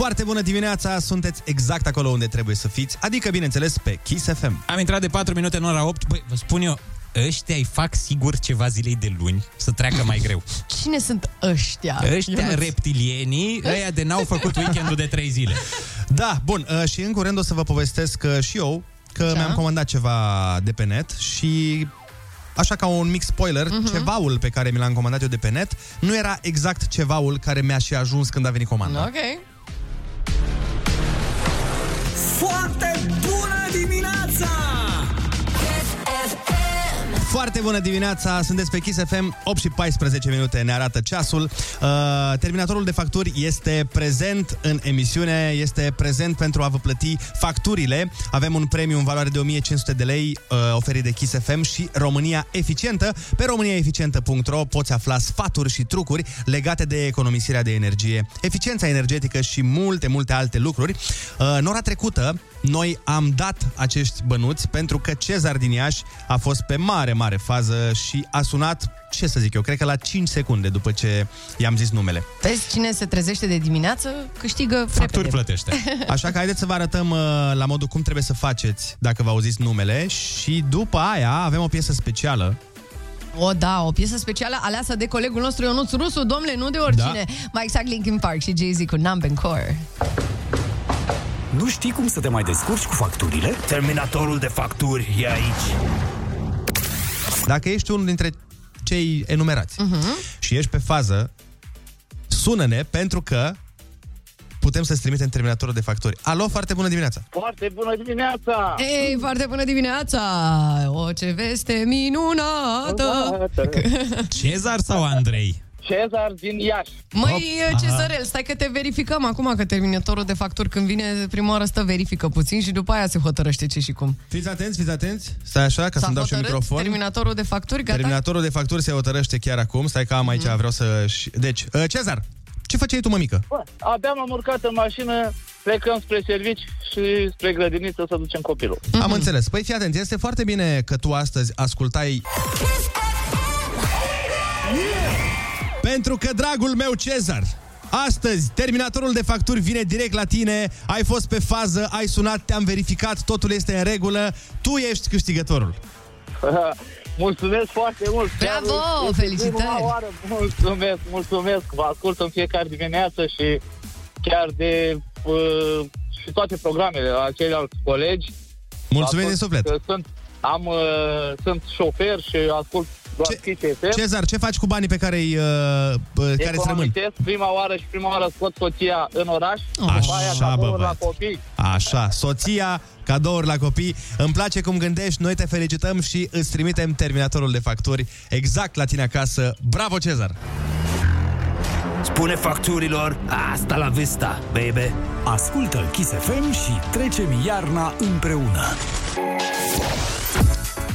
Foarte bună dimineața, sunteți exact acolo unde trebuie să fiți, adică, bineînțeles, pe Kiss FM. Am intrat de 4 minute în ora 8. Băi, vă spun eu, ăștia îi fac sigur ceva zilei de luni să treacă mai greu. Cine sunt ăștia? Ăștia Ionuț? reptilienii, ăia de n-au făcut weekendul de 3 zile. Da, bun, uh, și în curând o să vă povestesc uh, și eu că Așa. mi-am comandat ceva de pe net și Așa ca un mic spoiler, Mhm. uh-huh. cevaul pe care mi l-am comandat eu de pe net nu era exact cevaul care mi-a și ajuns când a venit comanda. Ok. Foarte bună dimineața! Foarte bună dimineața, sunteți pe Kiss FM, 8 și 14 minute ne arată ceasul. Uh, terminatorul de facturi este prezent în emisiune, este prezent pentru a vă plăti facturile. Avem un premiu în valoare de 1500 de lei uh, oferit de Kiss FM și România Eficientă. Pe româniaeficientă.ro poți afla sfaturi și trucuri legate de economisirea de energie, eficiența energetică și multe, multe alte lucruri. Uh, în ora trecută, noi am dat acești bănuți pentru că Cezar din Iași a fost pe mare, mare fază și a sunat, ce să zic eu, cred că la 5 secunde după ce i-am zis numele. Vezi, cine se trezește de dimineață câștigă Facturi repede. plătește. Așa că haideți să vă arătăm uh, la modul cum trebuie să faceți dacă vă auziți numele și după aia avem o piesă specială O, da, o piesă specială aleasă de colegul nostru Ionuț Rusu, domnule, nu de oricine. Da. Mai exact Linkin Park și Jay-Z cu Numb and Core. Nu știi cum să te mai descurci cu facturile? Terminatorul de facturi e aici. Dacă ești unul dintre cei enumerați uh-huh. și ești pe fază, sună-ne pentru că putem să-ți trimitem terminatorul de facturi. Alo, foarte bună dimineața! Foarte bună dimineața! Ei, foarte bună dimineața! O, ce veste minunată! Cezar sau Andrei? Cezar din Iași. Măi, Cezarel, stai că te verificăm acum, că terminatorul de facturi când vine prima oară stă verifică puțin și după aia se hotărăște ce și cum. Fiți atenți, fiți atenți! Stai așa, ca S-a să-mi dau și un hotărât microfon. terminatorul de facturi, gata? Terminatorul de facturi se hotărăște chiar acum. Stai că am aici, vreau să... Deci, uh, Cezar, ce făceai tu, mămică? Bă, abia m-am urcat în mașină, plecăm spre servici și spre grădiniță să ducem copilul. Am înțeles. Păi fii atent, este foarte bine că tu astăzi ascultai... Pentru că, dragul meu Cezar, astăzi terminatorul de facturi vine direct la tine, ai fost pe fază, ai sunat, te-am verificat, totul este în regulă, tu ești câștigătorul. mulțumesc foarte mult! Bravo, Chiar este felicitări! prima Oară. Mulțumesc, mulțumesc! Vă ascult în fiecare dimineață și chiar de uh, și toate programele la ceilalți colegi. Mulțumim Ascult, din suflet. că Sunt, am, uh, sunt șofer și ascult doar Kiss FM. Cezar, ce faci cu banii pe care îi, uh, uh, care îți rămân? Economisesc prima oară și prima oară scot soția în oraș. după aia Așa, cadouri bă, la băiat. copii. Așa, soția, cadouri la copii. Îmi place cum gândești, noi te felicităm și îți trimitem terminatorul de facturi exact la tine acasă. Bravo, Cezar! Spune facturilor, asta la vista, baby. Ascultă Kiss FM și trecem iarna împreună.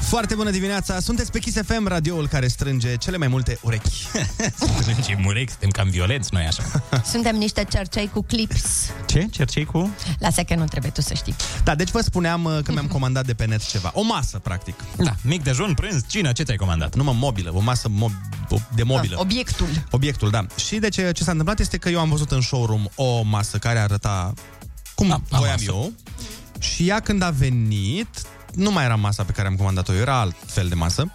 Foarte bună dimineața! Sunteți pe Kiss FM, radioul care strânge cele mai multe urechi. Strângem urechi, suntem cam violenți noi așa. Suntem niște cercei cu clips. Ce? Cercei cu? Lasă că nu trebuie tu să știi. Da, deci vă spuneam uh, că mi-am comandat de pe net ceva. O masă, practic. Da, mic dejun, prânz, cină, ce ți-ai comandat? Nu mă, mobilă, o masă mo- de mobilă. Ah, obiectul. Obiectul, da. Și de ce, ce s-a întâmplat este că eu am văzut în showroom o masă care arăta cum Da, la voiam masă. eu. Și ea când a venit, nu mai era masa pe care am comandat-o eu, era alt fel de masă.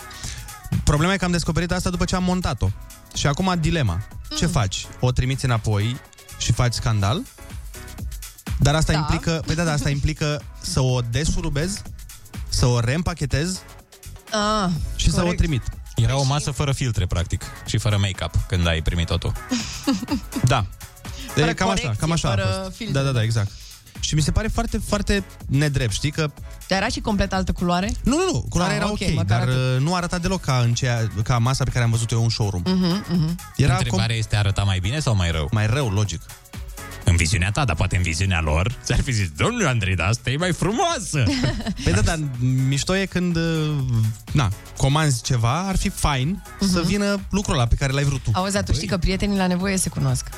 Problema e că am descoperit asta după ce am montat-o. Și acum dilema. Ce Mm. faci? O trimiți înapoi și faci scandal? Dar asta Da. implică, păi da, da, asta implică să o desurubez, să o reîmpachetez Ah, și să o corect. trimit. Era o masă fără filtre, practic, și fără make-up când ai primit totul. Da. Fără E cam așa, corecție, cam așa a fără fost. filtre. Da, da, da, exact. Și mi se pare foarte, foarte nedrept, știi că... Dar era și complet altă culoare? Nu, nu, nu, culoarea Ah, era ok, ok, măcar dar atât. uh, nu arăta deloc ca, în ceea, ca masa pe care am văzut eu în showroom. Mhm, mhm. Era Întrebarea este, arăta mai bine sau mai rău? Mai rău, logic. În viziunea ta, dar poate în viziunea lor, ți-ar fi zis, domnule Andrei, dar asta e mai frumoasă. Păi da, dar mișto e când, uh, na, comanzi ceva, ar fi fain să vină lucrul ăla pe care l-ai vrut tu. Auzi, dar tu știi că prietenii la nevoie se cunosc.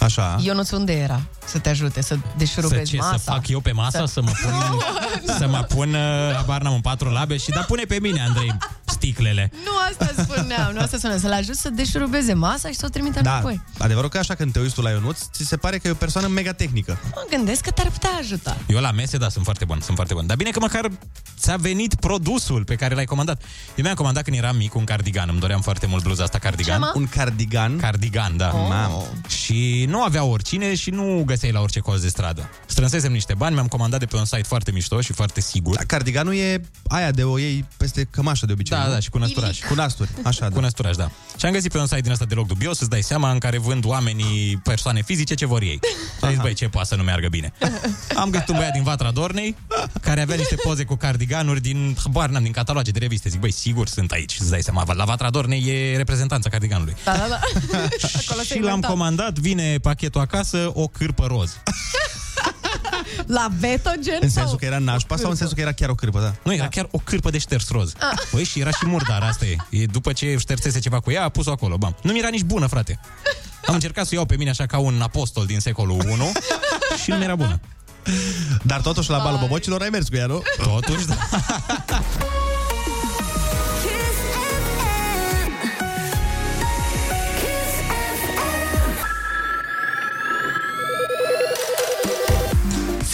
Așa. Eu nu sunt unde era să te ajute, să Să deșurubezi ce, masa. să fac eu pe masă, să, mă pun, să mă pun, uh, habar n-am, în patru labe și da, pune pe mine, Andrei, sticlele. Nu asta spuneam, nu asta spuneam, să-l ajut să deșurubeze masa și să o trimită Da, înapoi. adevărul că așa când te uiți tu la Ionuț, ți se pare că e o persoană mega tehnică. Mă gândesc că te-ar putea ajuta. Eu la mese, da, sunt foarte bun, sunt foarte bun. Dar bine că măcar ți-a venit produsul pe care l-ai comandat. Eu mi-am comandat când eram mic un cardigan, îmi doream foarte mult bluza asta cardigan. Ce, mă? Un cardigan? Cardigan, da. Oh. Mamă. Și nu avea oricine și nu găseai la orice colț de stradă. Strânsesem niște bani, mi-am comandat de pe un site foarte mișto și foarte sigur. Da, cardiganul e aia de o iei peste cămașă de obicei. Da, nu? da, și cu năsturaș. Cu nasturi, așa, Cu da. năsturaș, da. Și am găsit pe un site din ăsta deloc dubios, îți dai seama, în care vând oamenii, persoane fizice, ce vor ei. Și am zis, băi, ce poate să nu meargă bine. Am găsit un băiat din Vatra Dornei, care avea niște poze cu cardiganuri din, habar n-am, din cataloge de reviste. Zic, băi, sigur sunt aici, îți dai seama. La Vatra Dornei e reprezentanța cardiganului. Da, da, da. Acolo și l-am comandat, vine pachetul acasă, o cârpă roz. La Vetogen? În sensul că era nașpa sau în sensul că era chiar o cârpă, da? Nu, era chiar o cârpă de șters roz. Ah. Păi și era și murdar, asta e. e. După ce ștersese ceva cu ea, a pus-o acolo, bam. Nu mi-era nici bună, frate. Am încercat să o iau pe mine așa ca un apostol din secolul 1 și nu mi-era bună. Dar totuși la balul bobocilor ai mers cu ea, nu? Totuși, da.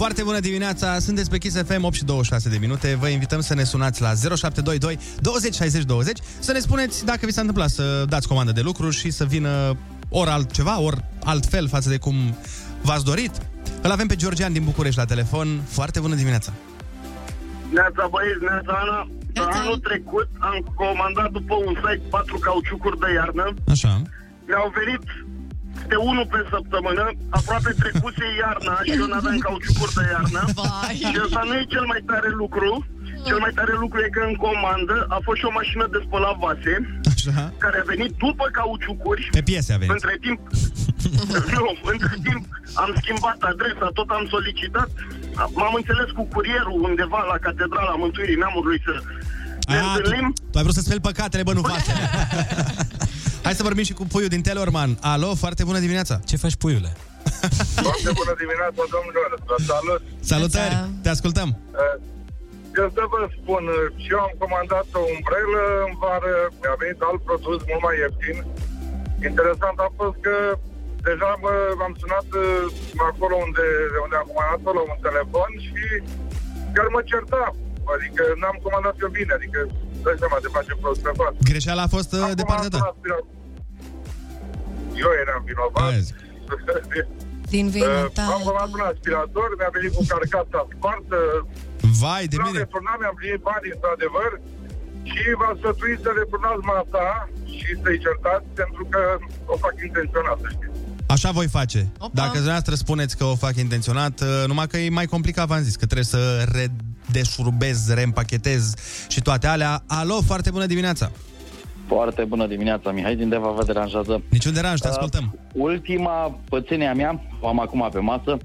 Foarte bună dimineața, sunteți pe Kiss FM 8 și 26 de minute. Vă invităm să ne sunați la 0722 20 60 20 să ne spuneți dacă vi s-a întâmplat să dați comandă de lucru și să vină ori altceva, ori altfel față de cum v-ați dorit. Îl avem pe Georgian din București la telefon. Foarte bună dimineața! Neața băieți, neața Ana. Anul trecut am comandat după un site patru cauciucuri de iarnă. Așa. Mi-au venit de unul pe săptămână, aproape trecuse iarna și eu n-aveam cauciucuri de iarnă. Vai. Și ăsta nu e cel mai tare lucru. Cel mai tare lucru e că în comandă a fost și o mașină de spălat vase, Așa. care a venit după cauciucuri. Pe piese a venit. Între timp, nu, între timp am schimbat adresa, tot am solicitat. M-am înțeles cu curierul undeva la Catedrala Mântuirii Neamului să ne A, tu, întâlnim. tu ai vrut să speli păcatele, bă, nu vasele. Hai să vorbim și cu puiul din Telorman. Alo, foarte bună dimineața! Ce faci, puiule? Foarte bună dimineața, domnilor! Vă salut! Salutări! Te ascultăm! Eh, Eu să vă spun, eh, și eu am comandat o umbrelă în vară, mi-a venit alt produs mult mai ieftin. Interesant a fost că deja mă, am sunat eh, acolo unde, unde am comandat-o la un telefon și chiar mă certa. Adică n-am comandat eu bine, adică dai seama de face prost pe față. Greșeala a fost uh, de partea ta. Eu eram vinovat. Din vina Uh, ta. am comandat un aspirator, mi-a venit cu carcasa spartă. Vai de L-am mine! returnat, mi-am primit bani, într-adevăr, și v-am sfătuit să returnați masa și să-i certați, pentru că o fac intenționat, să știți. Așa voi face. Opa. Dacă dumneavoastră spuneți că o fac intenționat, uh, numai că e mai complicat, v-am zis, că trebuie să redeșurubez, reîmpachetez și toate alea. Alo, foarte bună dimineața! Foarte bună dimineața, Mihai din Deva vă deranjează. Niciun deranj, te ascultăm. Uh, ultima pățenie a mea, o am acum pe masă,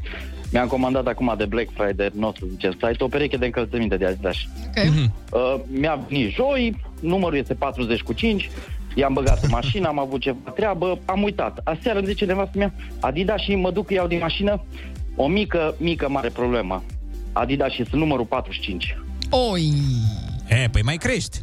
mi-am comandat acum de Black Friday, nu o să zicem site, o pereche de încălțăminte de Adidas. Okay. Uh, mi-a venit joi, numărul este 40 cu 5, i-am băgat în mașină, am avut ceva treabă, am uitat. Aseară îmi zice nevastă mea, Adidas și mă duc, iau din mașină, o mică, mică, mare problemă. Adidas și sunt numărul 45. Oi! E, păi mai crești.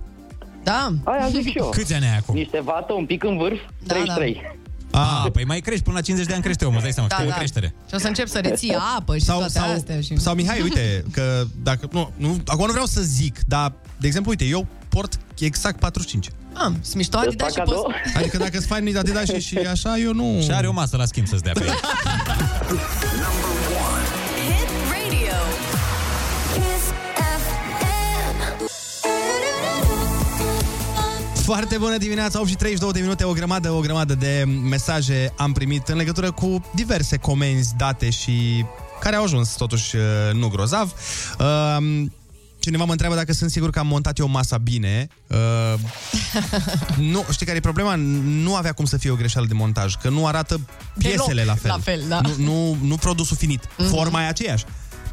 Da. Aia zic și eu. Câți ani ai acum? Niște vată un pic în vârf, Da, 33. Ah, păi mai crești până la 50 de ani crește omul, îți dai seama, Da, că e o da. creștere. Și o să încep să reții apă și Sau, toate astea. Și... sau Mihai, uite, că dacă... Nu, nu, acum nu vreau să zic, dar, de exemplu, uite, eu port exact 45. Ah, sunt mișto Adidas și poți... Adică dacă îți faci Adidas și, și așa, eu nu... Și are o masă la schimb să-ți dea pe Foarte bună dimineața, 8 și 32 de minute, o grămadă, o grămadă de mesaje am primit în legătură cu diverse comenzi date și care au ajuns totuși uh, nu grozav. Uh, Cineva mă întreabă dacă sunt sigur că am montat eu masa bine. Uh, nu, știi care e problema? Nu avea cum să fie o greșeală de montaj, că nu arată piesele Deloc la fel. la fel, da. Nu, nu, nu produsul finit. Mhm. Forma e aceeași.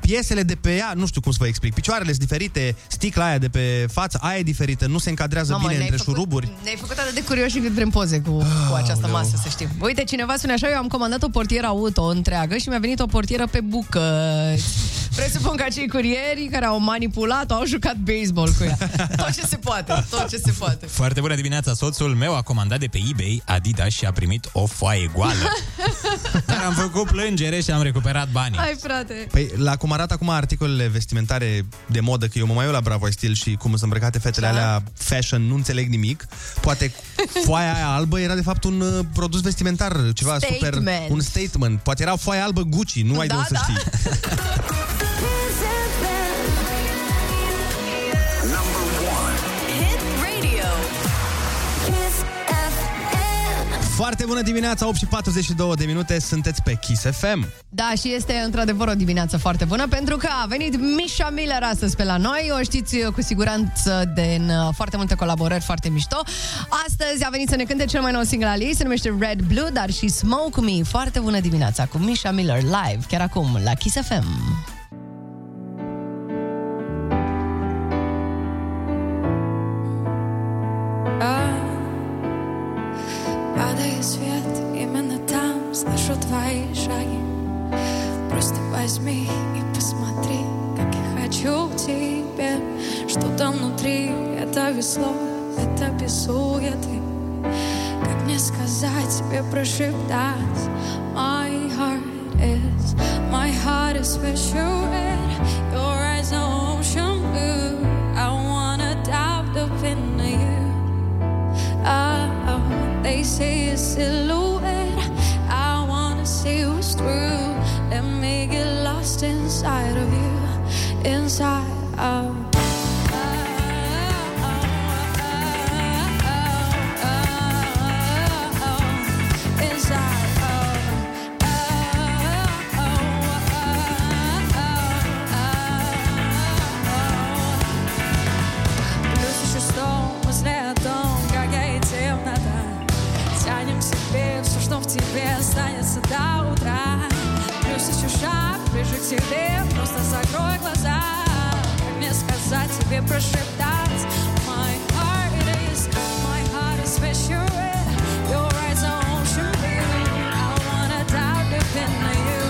Piesele de pe ea, nu știu cum să vă explic, picioarele sunt diferite, sticla aia de pe față, aia e diferită, nu se încadrează Mamă, bine ne-ai între făcut- șuruburi. Ne-ai făcut atât de curioși încât vrem poze cu, cu această masă, să știm. Uite, cineva spune așa, eu am comandat o portieră auto întreagă și mi-a venit o portieră pe bucăți. Presupun că acei curieri care au manipulat au jucat baseball cu ea. Tot ce se poate, tot ce se poate. Foarte bună dimineața, soțul meu a comandat de pe eBay Adidas și a primit o foaie goală. Dar am făcut plângere și am recuperat banii. Hai, frate. Păi, la cum arată acum articolele vestimentare de modă, că eu mă mai uit la Bravo Stil și cum sunt îmbrăcate fetele Da. alea fashion, nu înțeleg nimic. Poate foaia aia albă era de fapt un uh, produs vestimentar, ceva super... Statement. Un statement. Poate era foaia albă Gucci, nu ai de Da, unde să da. știi. Foarte bună dimineața, 8 și 42 de minute, sunteți pe Kiss FM. Da, și este într-adevăr o dimineață foarte bună pentru că a venit Misha Miller astăzi pe la noi. O știți uh, cu siguranță din uh, foarte multe colaborări foarte mișto. Astăzi a venit să ne cânte cel mai nou single al ei, se numește Red Blue, dar și Smoke Me. Foarte bună dimineața cu Misha Miller live, chiar acum, la Kiss FM. А, Свет именно там Слышу твои шаги. Просто возьми и посмотри Как я хочу к тебе Что-то внутри Это весло, это без суеты Как мне сказать тебе прошептать My heart is My heart is special red Your eyes are They say silhouette. I wanna see what's through. Let me get lost inside of you, inside of. тебе останется до утра Плюс еще шаг ближе к тебе, просто закрой глаза Как мне сказать тебе, прошептать My heart is, my heart is special Your eyes are ocean blue I wanna dive deep into you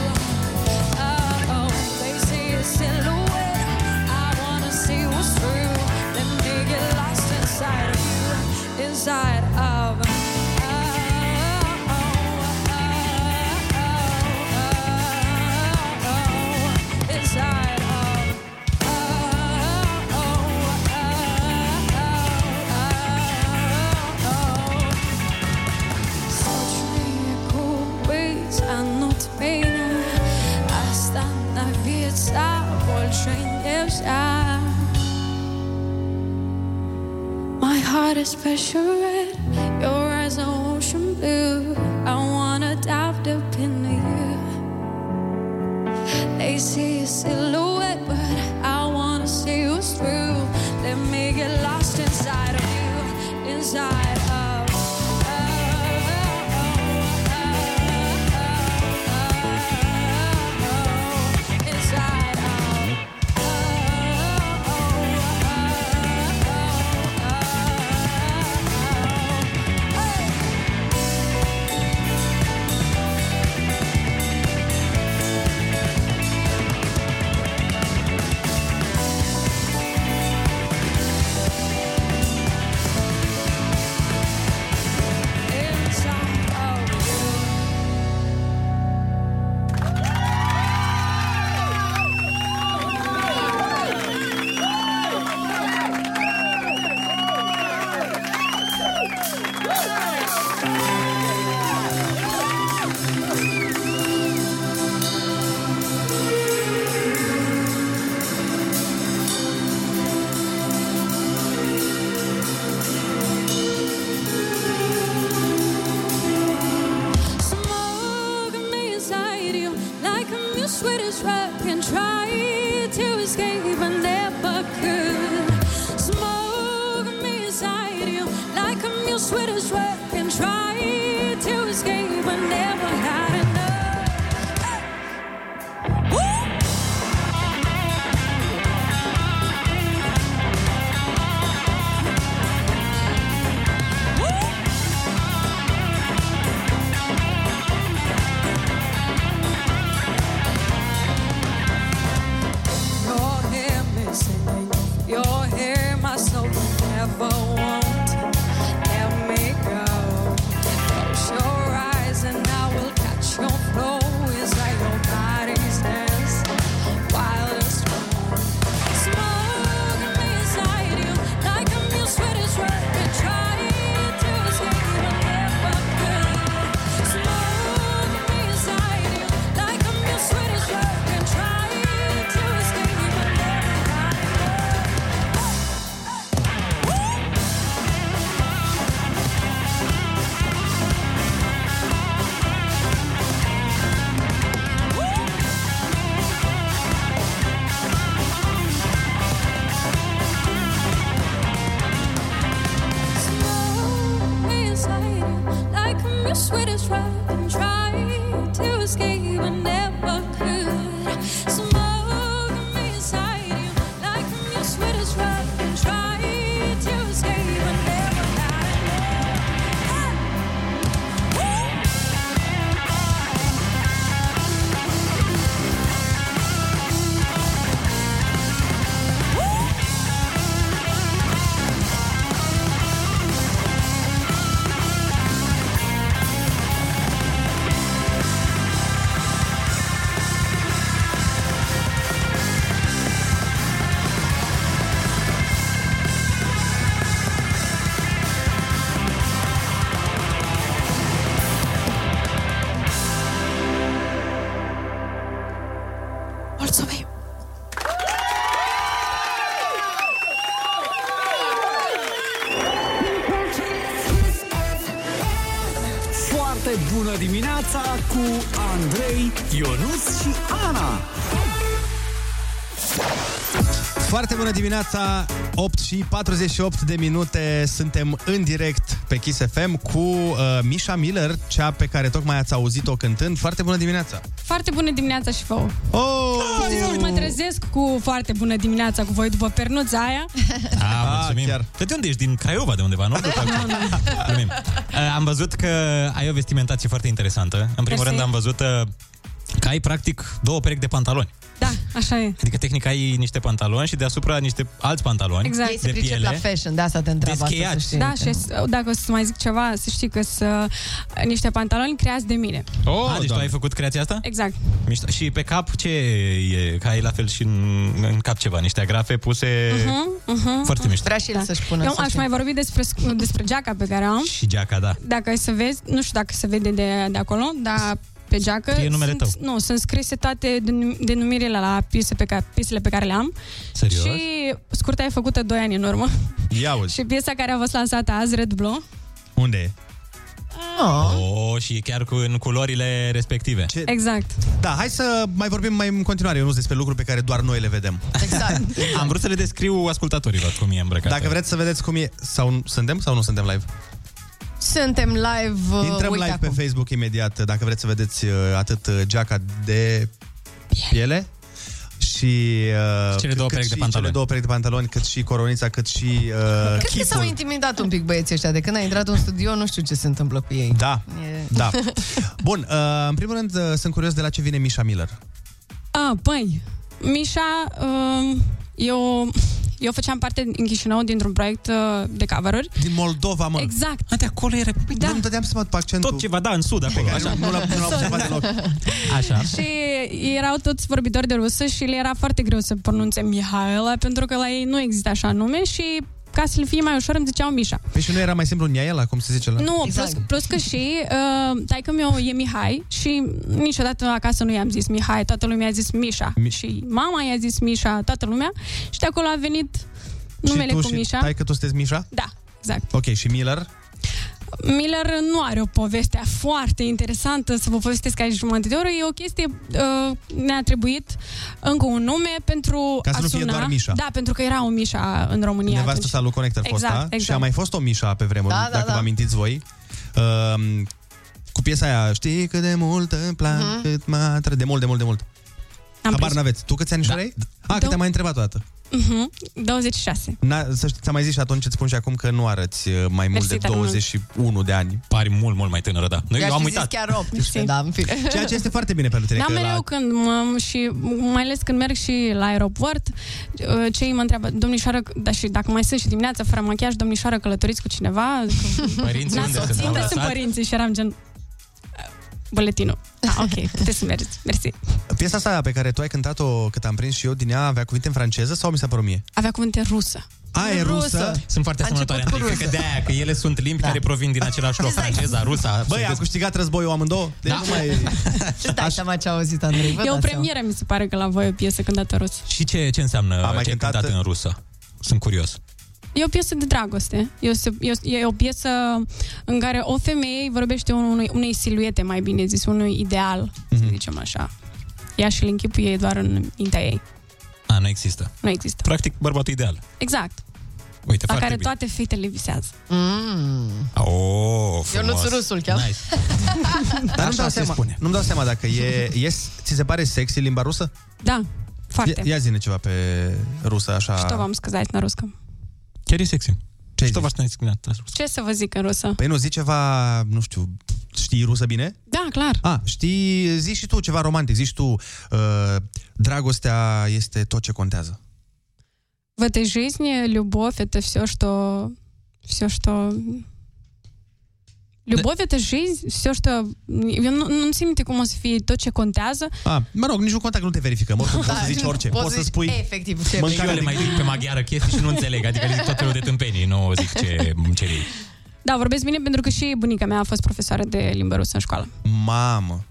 Oh, they see a silhouette I wanna see what's true Let me get lost inside of you Inside out. My heart is special red, your eyes are ocean blue. Bună dimineața, 8 și 48 de minute, suntem în direct pe Kiss FM cu uh, Misha Miller, cea pe care tocmai ați auzit-o cântând. Foarte bună dimineața! Foarte bună dimineața și vouă. Oh! Știți că mă trezesc cu foarte bună dimineața cu voi după pernuța aia. Ah, mulțumim. Chiar. Că de unde ești? Din Craiova, de undeva, nu? Glumim. Uh, Am văzut că ai o vestimentație foarte interesantă. În primul Mersi. rând am văzut uh, că ai practic două perechi de pantaloni. Da, așa e. Adică tehnic ai niște pantaloni și deasupra niște alți pantaloni Ei se de pricep piele. la fashion, de asta te întreabă asta, să știi. Da, și s- dacă o să mai zic ceva, să știi că sunt niște pantaloni creați de mine. Oh, ah, deci tu ai făcut creația asta? Exact. Mișto. Și pe cap ce e? Că ai la fel și în, în cap ceva, niște agrafe puse... Uh-huh, uh-huh. Foarte mișto. Vrea și el să-și pună. Eu să aș știi. mai vorbi despre, sc- despre geaca pe care o am. Și geaca, da. Dacă ai să vezi, nu știu dacă se vede de, de acolo, dar pe geacă Scrie numele sunt, tău. Nu, sunt scrise toate denum- denumirile la piese pe care, piesele pe care le am. Serios? Și scurta e făcută 2 ani în urmă. Ia uzi. Și piesa care a fost lansată azi, Red Blue, Unde e? Oh, și e chiar cu, în culorile respective. Ce? exact. Da, hai să mai vorbim mai în continuare, eu nu despre lucruri pe care doar noi le vedem. Exact. Am vrut să le descriu ascultătorilor cum e îmbrăcată. Dacă vreți să vedeți cum e, sau suntem sau nu suntem live? Suntem live, uh, Intrăm uite live acum. pe Facebook imediat, dacă vreți să vedeți uh, atât uh, geaca de piele și uh, Cele două cât perechi de și pantaloni. Cele două perechi de pantaloni, cât și coronița, cât și uh, Cred că s-au chipul. intimidat un pic băieții ăștia. De când a intrat în studio, nu știu ce se întâmplă cu ei. Da, E... da. Bun, uh, în primul rând uh, sunt curios de la ce vine Misha Miller. A, păi, Mișa, uh, eu, eu făceam parte în Chișinău dintr-un proiect uh, de cover-uri. Din Moldova, mă. Exact. A, de acolo era. Da. Nu dădeam să mă pe accentul. Tot ceva, da, în sud, acolo. Pe care Așa. nu, nu l-am, nu l-am observat deloc. Așa. Și erau toți vorbitori de rusă și le era foarte greu să pronunțe Mihaela, pentru că la ei nu există așa nume și ca să le fie mai ușor îmi ziceau Mișa. Păi și nu era mai simplu Niaela, cum se zice la... Nu, exact. plus, plus că și uh, taică meu e Mihai și niciodată acasă nu i-am zis Mihai, toată lumea a zis Mișa. Mi- și mama i-a zis Mișa, toată lumea. Și de acolo a venit numele și tu cu și Mișa. Tai că tu sunteți Misha? Da, exact. Ok, și Miller? Miller nu are o poveste foarte interesantă să vă povestesc aici jumătate de oră. E o chestie, uh, ne-a trebuit încă un nume pentru Ca să a nu fie suna. doar Mișa. Da, pentru că era o Mișa în România Nevastă atunci. sa lui Connector exact, fosta exact. și a mai fost o Mișa pe vremuri, Da, da, dacă da. vă amintiți voi. Um, cu piesa aia, știi cât de mult îmi plac, Mhm. cât mă atre... De mult, de mult, de mult. Am Habar prins. n-aveți. Tu câți ani da. ai? Ah, că te-am mai întrebat o dată. Mhm, 26. Na, să știi, ți-am mai zis și atunci îți spun și acum că nu arăți uh, mai mult Mersi de tare mult. 21 de ani. Pari mult, mult mai tânără, da. Noi, I-aș eu am fi zis uitat. chiar 18, da, în fine. Ceea ce este foarte bine pentru tine. Da, că mereu la... când mă, și mai ales când merg și la aeroport, uh, cei mă întreabă, domnișoară, dar și dacă mai sunt și dimineața fără machiaj, domnișoară, călătoriți cu cineva? Părinții N-ați unde soțit, sunt? Unde sunt Lăsați? părinții? Și eram gen... "Uh, Buletinul. Ah, ok, puteți să mergeți. Mersi. Piesa asta pe care tu ai cântat-o, cât am prins și eu din ea, avea cuvinte în franceză sau mi s-a părut mie? Avea cuvinte rusă. A, e rusă? Sunt foarte A asemănătoare, început cu Andrei. Cred că rusă. de aia, că ele sunt limbi care provin din același loc, franceza, rusa. Băi, am câștigat războiul amândouă? Deci Da. nu mai... Ce dai seama ce a auzit, Andrei? Vă E o dați premieră, mi se pare, că la voi o piesă cântată rus. Și ce, ce înseamnă Am mai ce ai cântat- cântat în rusă? Sunt curios. E o piesă de dragoste. E o, e o, e o piesă în care o femeie vorbește unui, unei siluete, mai bine zis, unui ideal, Mhm. să zicem așa. Ea și-l închipuie doar în mintea ei. A, nu există. Nu există. Practic, bărbatul ideal. Exact. Uite, La foarte care bine. toate fetele visează. Mm. Oh, Eu nu frumos. sunt rusul, chiar. Nice. Dar nu-mi dau, se seama, spune. nu-mi dau seama dacă e, e... Ți se pare sexy limba rusă? Da, foarte. Ia, ia zine ceva pe rusă, așa... Что вам сказать на русском? Chiar e sexy. Ce Что вас не Ce să vă zic în rusă? Păi nu, zi ceva, nu știu, știi rusă bine? Da, clar. A, știi, zi și tu ceva romantic, zi și tu, uh, dragostea este tot ce contează. В этой жизни любовь это все, что... Все, что... Любовь это жизнь, все, что... Eu nu, nu țin minte cum o să fie tot ce contează. A, mă rog, niciun contact nu te verifică, mă, poți să zici orice, Poți poți să zici spui... Efectiv, ce Și eu le mai zic pe maghiară chestii și nu înțeleg, adică le zic tot felul de tâmpenii, nu zic ce îmi cer ei. Da, vorbesc bine pentru că și bunica mea a fost profesoară de limbă rusă în școală. Mamă!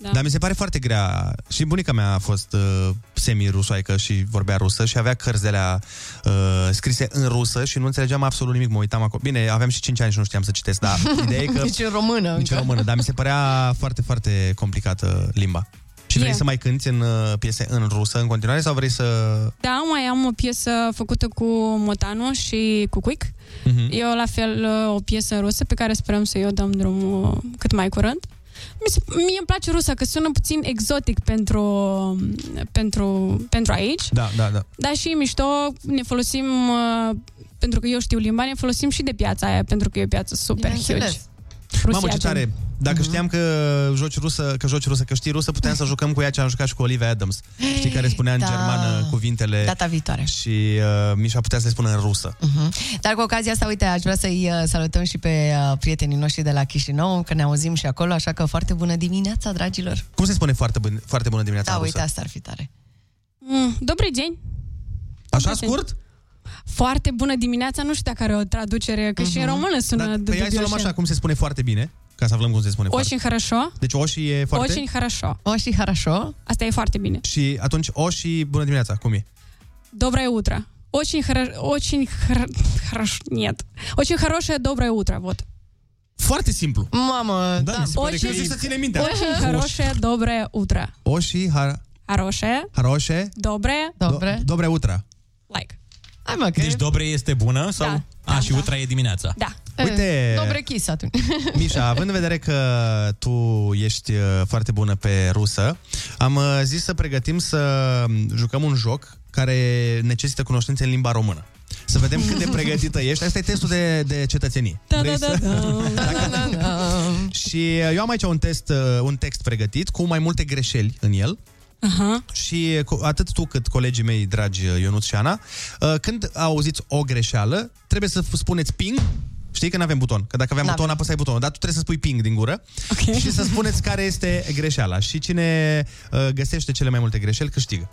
Da. Dar mi se pare foarte grea. Și bunica mea a fost uh, semi-rusoaică și vorbea rusă și avea cărți de alea uh, scrise în rusă și nu înțelegeam absolut nimic. Mă uitam acolo. Bine, aveam și 5 ani și nu știam să citesc, dar ideea e că... Nici în română. Nici în încă. română, dar mi se părea foarte, foarte complicată limba. Și vrei E. să mai cânti în uh, piese în rusă în continuare sau vrei să... Da, mai am o piesă făcută cu Motanu și cu Quick. Mhm. E o, la fel o piesă rusă pe care sperăm să-i o dăm drumul cât mai curând. Mi se, mie îmi place rusa, că sună puțin exotic pentru, pentru, pentru aici. Da, da, da. Dar și mișto, ne folosim, uh, pentru că eu știu limba, ne folosim și de piața aia, pentru că e o piață super huge. Rusia, Mamă, ce tare! Dacă uh-huh. știam că joci rusă, că joci rusă, că știi rusă, puteam să da. jucăm cu ea ce am jucat și cu Olivia Adams. Știi care spunea da. în germană cuvintele. Data viitoare. Și uh, Mișa putea să le spună în rusă. Uh-huh. Dar cu ocazia asta, uite, aș vrea să-i uh, salutăm și pe uh, prietenii noștri de la Chișinău, că ne auzim și acolo, așa că foarte bună dimineața, dragilor. Cum se spune foarte, bun, foarte bună dimineața Da, uite, rusă? asta ar fi tare. Mm, Dobrý. Așa scurt? Deň. Foarte bună dimineața, nu știu dacă are o traducere, că și în română sună Dar, de păi hai să o luăm așa, cum se spune foarte bine, ca să aflăm cum se spune foarte. Очень хорошо. Deci o și e foarte... Очень хорошо. Очень хорошо. Asta e foarte bine. Și atunci o și bună dimineața, cum e? Доброе утро. Очень хоро... Очень хоро... хорошо... Нет. Очень хорошее доброе утро, вот. Foarte simplu. Mamă, Da, mi se pare că zici să ține minte. Очень хорошее доброе утро. O și har... Хорошее, Haroșe... доброе, Dobre. Dobre utra. like. Hai mă, că... Deci dobre este bună sau? Da, A, și utra e dimineața. Da. Uite- Dobre chis atunci. Mișa, având în vedere că tu ești uh, foarte bună pe rusă, am uh, zis să pregătim să um, jucăm un joc care necesită cunoștințe în limba română. Să vedem cât de pregătită ești. Asta e testul de, de cetățenie. Da, Vrei da, să- da, da. Da, da, da. Și uh, eu am aici un test, uh, un text pregătit cu mai multe greșeli în el. Aha. Și cu- atât tu cât colegii mei dragi uh, Ionuț și Ana, uh, când auziți o greșeală, trebuie să f- spuneți ping, Știi că nu avem buton. Că dacă aveam N-avem. buton, apăsai butonul. Dar tu trebuie să spui ping din gură Ok. și să spuneți care este greșeala. Și cine uh, găsește cele mai multe greșeli, câștigă.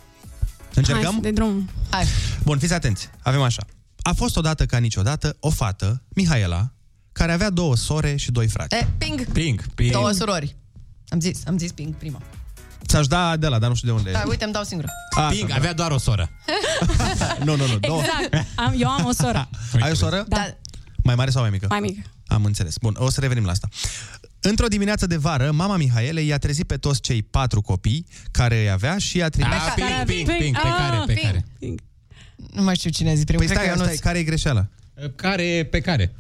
Încercăm? Hai, de drum. Hai. Bun, fiți atenți. Avem așa. A fost odată ca niciodată o fată, Mihaela, care avea două sore și doi frați. E, ping. Ping, ping. Două surori. Am zis, am zis ping prima. Ți-aș da de la, dar nu știu de unde. Da, uite, îmi dau singură. A, Ping, da. avea doar o soră. Nu, nu, nu. Două. Exact. Am, eu am o soră. Ai o soră? Da. Mai mare sau mai mică? Mai mică. Am înțeles. Bun, o să revenim la asta. Într-o dimineață de vară, mama Mihaele i-a trezit pe toți cei patru copii care îi avea și i-a trimis... Ah, ping, ping, ping, pe Ah, care, pe ping. care. Nu mai știu cine a zis primul. Păi Cred stai, că stai, Ionuț. care e greșeala? Care pe care?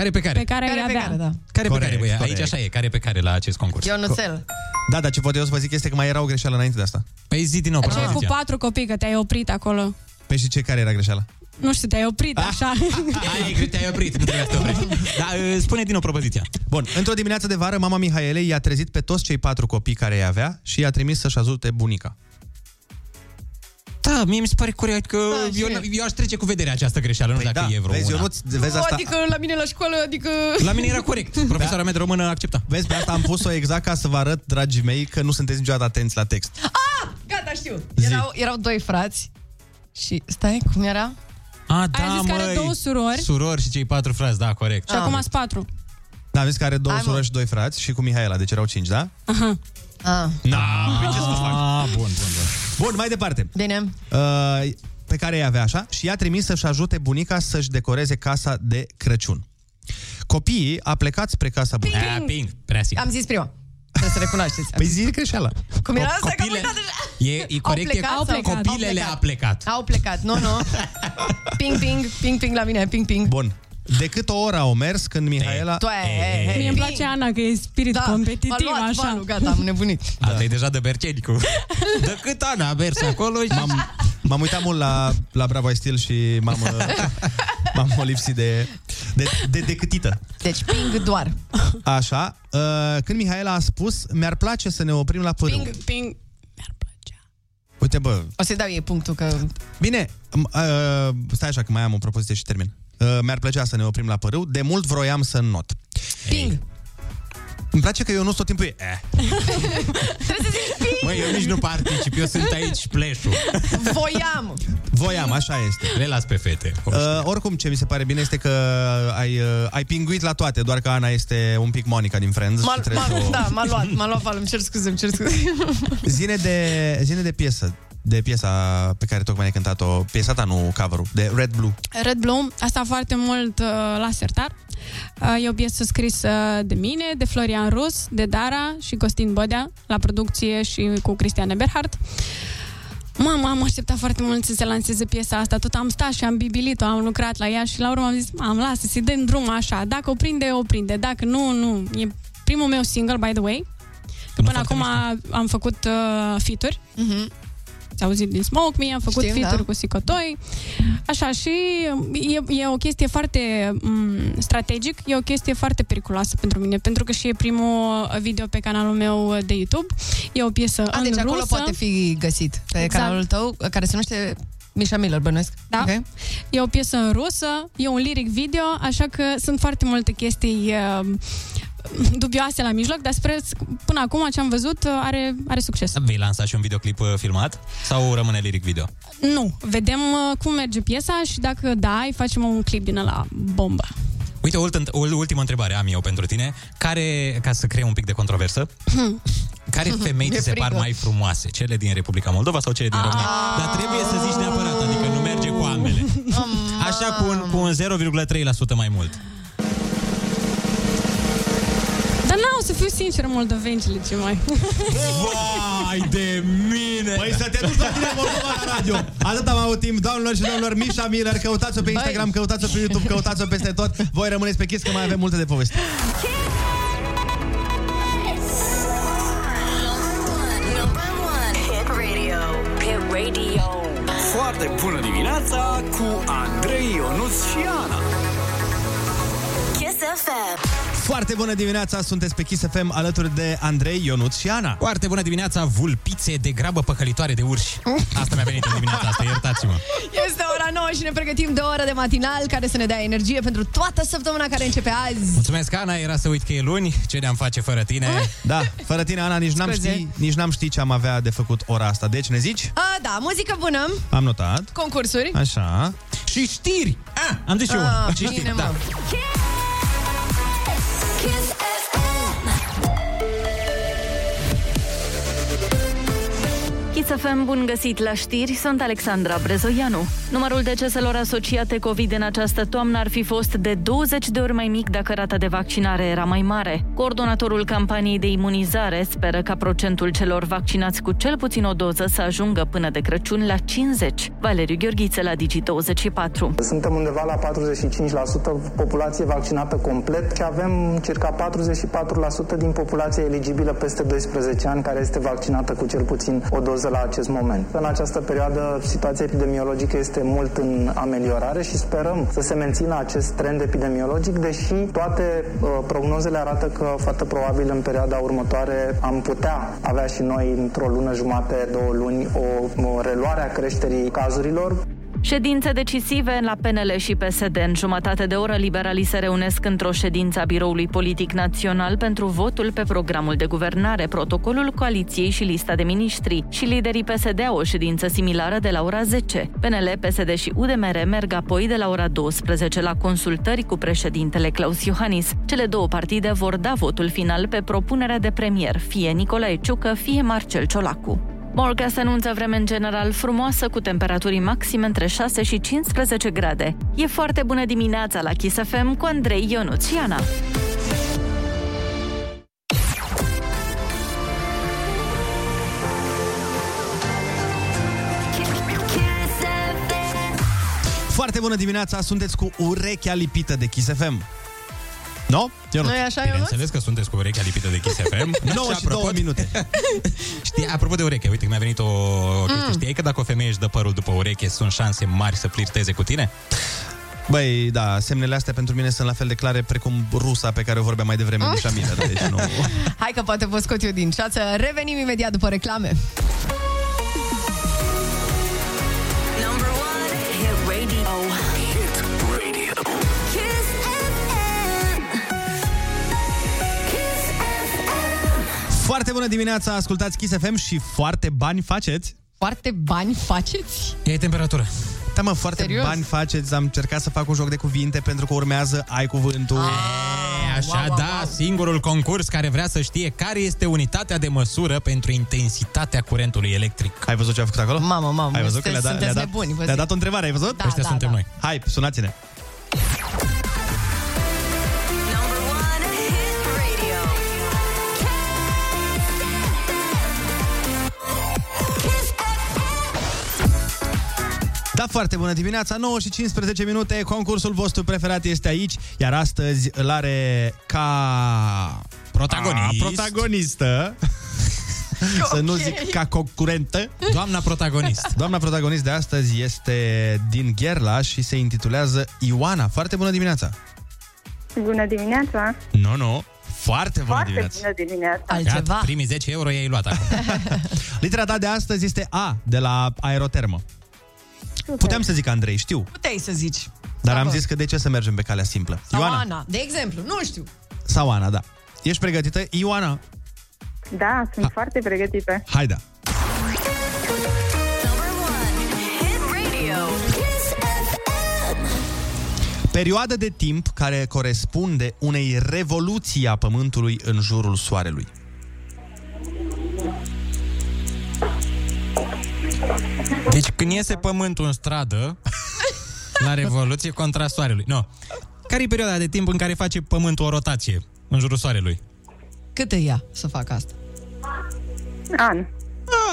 Care pe care? Pe care, Care îi pe avea. care, da. Care pe Corect, care, băi? Aici corect. așa e, care pe care la acest concurs. Ionuțel. Da, dar ce pot eu să vă zic este că mai era o greșeală înainte de asta. Păi zi din nou Aceea cu propoziția. patru copii, că te-ai oprit acolo. Păi și ce care era greșeala? Nu știu, te-ai oprit așa. Ai, cred că te-ai oprit, nu trebuia să te oprești. Da, uh, spune din nou propoziția. Bun, într-o dimineață de vară, mama Mihaelei i-a trezit pe toți cei patru copii care îi avea și i-a trimis să-și ajute bunica. Da, mie mi se pare corect că eu, eu aș trece cu vederea această greșeală, nu știu dacă da, e vreo vezi, una. Ionuț, vezi asta? Adică la mine la școală, adică... La mine era corect. Profesoara mea de română accepta. Vezi, pe asta am pus-o exact ca să vă arăt, dragii mei, că nu sunteți niciodată atenți la text. Ah, gata, știu. Erau, erau doi frați și... Stai, cum era? A, Ai zis că are două surori Surori și cei patru frați, da, corect. și acum sunt patru. Da, vezi că are două Hai, mă. surori și doi frați și cu Mihaela, deci erau cinci, da? Aha. Ah. Da, păi ce să fac? Ah, bun, bun, bun. Bun, mai departe. Bine. Uh, pe care îi avea așa și i-a trimis să-și ajute bunica să-și decoreze casa de Crăciun. Copiii a plecat spre casa bunicii. Ah, ping, prea simplu. Am zis prima. Trebuie să recunoașteți. Păi zi greșeala. Cum era asta? Că am copile- uitat deja. E, e corect, Au plecat e sau- copilele au a plecat. Au plecat, nu, nu. Ping, ping, ping, ping la mine, ping, ping. Bun. De cât o oră au mers când Mihaela... Tu ai, Mie îmi place Ana că e spirit Da, competitiv, m-a luat așa. valul, gata, am nebunit. Asta e deja de Bercenicu. De cât Ana a mers acolo și... M-am, m-am uitat mult la, la Bravo I Still și m-am, uh, m-am lipsit de, de, de, de câtită. Deci ping doar. Așa, uh, când Mihaela a spus, mi-ar place să ne oprim la pârâu. Ping, ping. Uite, bă, O să-i dau ei punctul că... Bine, m- uh, stai așa că mai am o propoziție și termin. Uh, mi-ar plăcea să ne oprim la părâu. De mult vroiam să not. Ping. Îmi place că eu nu tot timpul e... Eh. Măi, eu nici nu particip, eu sunt aici pleșul. Voiam. Voiam, așa este. Le las pe fete. Uh, oricum, ce mi se pare bine este că ai, uh, ai pinguit la toate, doar că Ana este un pic Monica din Friends. M-a, și trebuie m-a, să o... da, m-a luat, m-a luat valul, îmi cer scuze, îmi cer scuze. Zine de, zine de piesă, de piesa pe care tocmai ai cântat-o, piesa ta, nu cover de Red Blue. Red Blue, asta foarte mult uh, la sertar. Uh, e o piesă scrisă de mine, de Florian Rus, de Dara și Costin Bodea, la producție și cu Cristian Eberhardt. Mama, am așteptat foarte mult să se lanseze piesa asta, tot am stat și am bibilit-o, am lucrat la ea și la urmă am zis, am lasă, să-i dăm drum așa, dacă o prinde, o prinde, dacă nu, nu. E primul meu single, by the way, că până acum am făcut uh, feat-uri. Mhm. S-a auzit din Smoke Me, am făcut Știm, feat da. cu Sicotoi. Așa, și e, e o chestie foarte m, strategic, e o chestie foarte periculoasă pentru mine, pentru că și e primul video pe canalul meu de YouTube. E o piesă A, în deci acolo rusă. poate fi găsit pe Exact. canalul tău, care se numește Mișa Miller, bănuiesc. Da. Ok? E o piesă în rusă, e un lyric video, așa că sunt foarte multe chestii uh, dubioase la mijloc, dar sper, până acum ce am văzut uh, are, are succes. Vei lansa și un videoclip uh, filmat? Sau rămâne lyric video? Nu, vedem uh, cum merge piesa și dacă da, îi facem un clip din la bombă. Uite, o, ultă- o ultimă întrebare am eu pentru tine. Care, ca să creăm un pic de controversă, care femei Mi-e ți se par frică. mai frumoase? Cele din Republica Moldova sau cele din România? Dar trebuie să zici neapărat, adică nu merge cu ambele. Așa cu un, cu un 0,3% mai mult. Dar n-au să fiu sinceră, moldovencile ce mai. Vai de mine! Păi să te duci la tine Moldova la radio. Atât am avut timp, doamnelor și domnilor, Mișa Miller, căutați-o pe Instagram, căutați-o pe YouTube, căutați-o peste tot. Voi rămâneți pe Kiss că mai avem multe de povesti. Number one. Hit radio. Hit radio. Foarte bună dimineața cu Andrei, Ionuț și Ana. Kiss FM. Foarte bună dimineața, sunteți pe Kiss FM alături de Andrei, Ionuț și Ana. Foarte bună dimineața, vulpițe de grabă păcălitoare de urși. Asta mi-a venit în dimineața asta, iertați-mă. Este ora 9 și ne pregătim de o oră de matinal care să ne dea energie pentru toată săptămâna care începe azi. Mulțumesc, Ana, era să uit că e luni. Ce ne-am face fără tine? Da, fără tine, Ana, nici n-am, Scuze. ști, nici n-am ști ce am avea de făcut ora asta. Deci ne zici? A, da, muzică bună, Am notat. concursuri. Așa. Și știri! Ah, am zis și eu. Ah, Și știri, bine, da. mă. Kiss Kiss FM, bun găsit la știri, sunt Alexandra Brezoianu. Numărul deceselor asociate COVID în această toamnă ar fi fost de 20 de ori mai mic dacă rata de vaccinare era mai mare. Coordonatorul campaniei de imunizare speră ca procentul celor vaccinați cu cel puțin o doză să ajungă până de Crăciun la 50. Valeriu Gheorghiță la Digi24. Suntem undeva la 45% populație vaccinată complet și avem circa 44% din populația eligibilă peste 12 ani care este vaccinată cu cel puțin o doză la acest moment. În această perioadă, situația epidemiologică este mult în ameliorare și sperăm să se mențină acest trend epidemiologic, deși toate uh, prognozele arată că foarte probabil în perioada următoare am putea avea și noi într-o lună jumate, două luni, o, o reluare a creșterii cazurilor. Ședințe decisive la PNL și PSD. În jumătate de oră, liberalii se reunesc într-o ședință a Biroului Politic Național pentru votul pe programul de guvernare, protocolul coaliției și lista de miniștri. Și liderii PSD au o ședință similară de la ora 10. PNL, PSD și UDMR merg apoi de la ora 12 la consultări cu președintele Claus Iohannis. Cele două partide vor da votul final pe propunerea de premier, fie Nicolae Ciucă, fie Marcel Ciolacu. Morga se anunță vreme în general frumoasă, cu temperaturi maxime între 6 și 15 grade. E foarte bună dimineața la Kiss FM cu Andrei Ionuțiana. Foarte bună dimineața, sunteți cu urechea lipită de Kiss FM. No? Eu Nu e așa, Ionuț? Bineînțeles că sunteți cu urechea lipită de Kiss FM. 9 și 2 minute. Știi, apropo de ureche, uite că mi-a venit o, o chestie. Mm. Știai că dacă o femeie își dă părul după ureche, sunt șanse mari să flirteze cu tine? Băi, da, semnele astea pentru mine sunt la fel de clare precum rusa pe care o vorbeam mai devreme Ah. nici la mine. Deci nu... Hai că poate vă scot eu din ceață. Revenim imediat după reclame. Foarte bună dimineața, ascultați Kiss FM și foarte bani faceți. Foarte bani faceți? E temperatură. Da, mă, foarte Serios? bani faceți. Am încercat să fac un joc de cuvinte pentru că urmează Ai Cuvântul. Ah. E, așa, wow, da, wow. singurul concurs care vrea să știe care este unitatea de măsură pentru intensitatea curentului electric. Ai văzut ce a făcut acolo? Mamă, mamă, Ai văzut că le-a, dat, sunteți le-a, dat, nebuni, vă le-a zic. dat o întrebare, ai văzut? Da, Ăștia da, suntem da. noi. Hai, sunați-ne. Da, foarte bună dimineața, 9 și 15 minute, concursul vostru preferat este aici, iar astăzi îl are ca... Protagonist. A, protagonistă. Să nu zic ca concurentă. Doamna protagonist. Doamna protagonist de astăzi este din Gherla și se intitulează Ioana. Foarte bună dimineața! Bună dimineața! Nu, no, nu, no. foarte bună Foarte dimineața! bună dimineața! Altceva. primii 10 euro i-ai luat acum. Litera ta de astăzi este A, de la aerotermă. Puteam să zic Andrei, știu, Puteai să zici. dar am Bravo. zis că de ce să mergem pe calea simplă? Sau Ioana Ana, de exemplu, nu știu. sau Ana, da. Ești pregătită? Ioana, Da, sunt foarte pregătită. hai da. Hit radio. Kiss FM. Perioadă de timp care corespunde unei revoluții a Pământului în jurul Soarelui. Deci când iese pământul în stradă, la Revoluție contra Soarelui. Nu. Care e perioada de timp în care face pământul o rotație în jurul Soarelui? Cât îi ia să fac asta? An.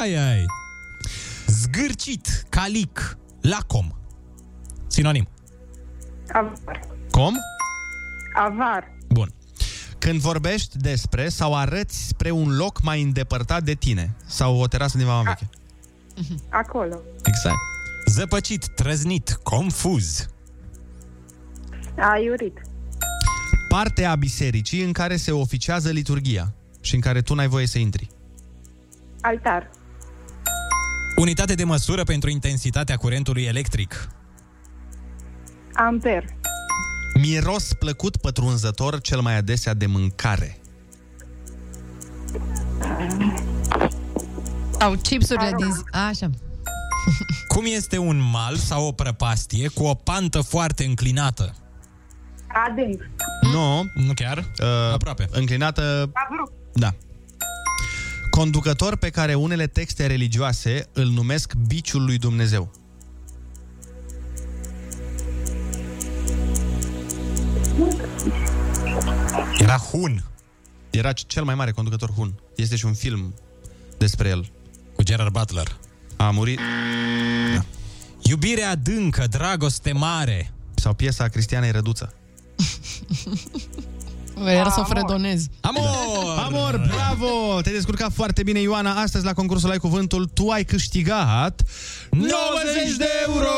Ai, ai. Zgârcit, calic, lacom. Sinonim. Avar. Cum? Avar. Bun. Când vorbești despre sau arăți spre un loc mai îndepărtat de tine sau o terasă din mama veche. Acolo. Exact. Zăpăcit, trăznit, confuz. Aiurit. Parte a bisericii în care se oficiază liturgia și în care tu n-ai voie să intri. Altar. Unitate de măsură pentru intensitatea curentului electric. Amper. Miros plăcut pătrunzător cel mai adesea de mâncare. Sau chipsurile din zi. A, așa. Cum este un mal sau o prăpastie cu o pantă foarte înclinată? Adânc. Nu. Nu chiar? Uh, Aproape. Înclinată... Avruc. Da. Conducător pe care unele texte religioase îl numesc biciul lui Dumnezeu. Era Hun. Era cel mai mare conducător Hun. Este și un film despre el. Cu Gerard Butler. A murit. Da. Iubire adâncă, dragoste mare. Sau piesa Cristianei Răduță. Era să o fredonez. Amor! Amor, bravo! Te-ai descurcat foarte bine, Ioana. Astăzi, la concursul Ai Cuvântul, tu ai câștigat 90 de euro!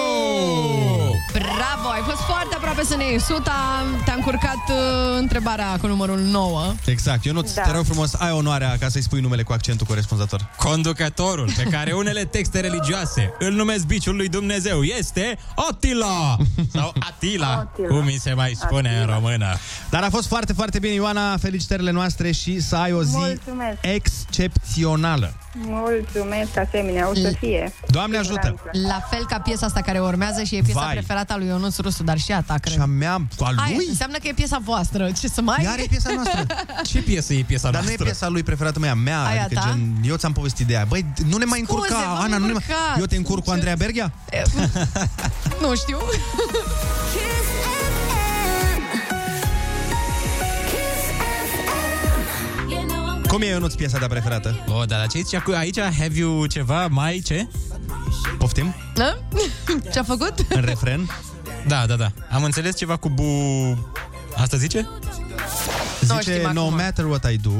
Bravo, ai fost foarte aproape să ne iei suta. Te-a încurcat uh, întrebarea cu numărul 9. Exact. Ionuț, Da. te rog frumos, ai onoarea ca să-i spui numele cu accentul corespunzător. Conducătorul pe care unele texte religioase îl numesc biciul lui Dumnezeu este Attila sau Atila, Attila. cum mi se mai spune în română. Dar a fost foarte, foarte bine, Ioana. Felicitările noastre și să ai o zi Mulțumesc. excepțională. Mulțumesc, asemenea, o să fie. Doamne ajută! La fel ca piesa asta care urmează și e piesa Vai. preferată a lui Ionuț Rusu, dar și a ta, cred. Și a mea, cu a Aia lui? înseamnă că e piesa voastră. Ce să mai... Iar e piesa noastră. Ce piesă e piesa Dar nu noastră? e piesa lui preferată mea, mea, Aia adică ta? gen, eu ți-am povestit de ea. Băi, nu ne mai Scuze, încurca, v-am Ana, nu ne mai... încurcat. Eu te încurc cu Andreea Berghia? Nu știu. Cum e, Ionuț, piesa ta preferată? O, dar la ce zici acu- aici? Have you ceva mai ce? Poftim? Da? Ce-a făcut? În refren? Da, da, da. Am înțeles ceva cu bu... Asta zice? Nu Zice, știm no acum. matter what I do,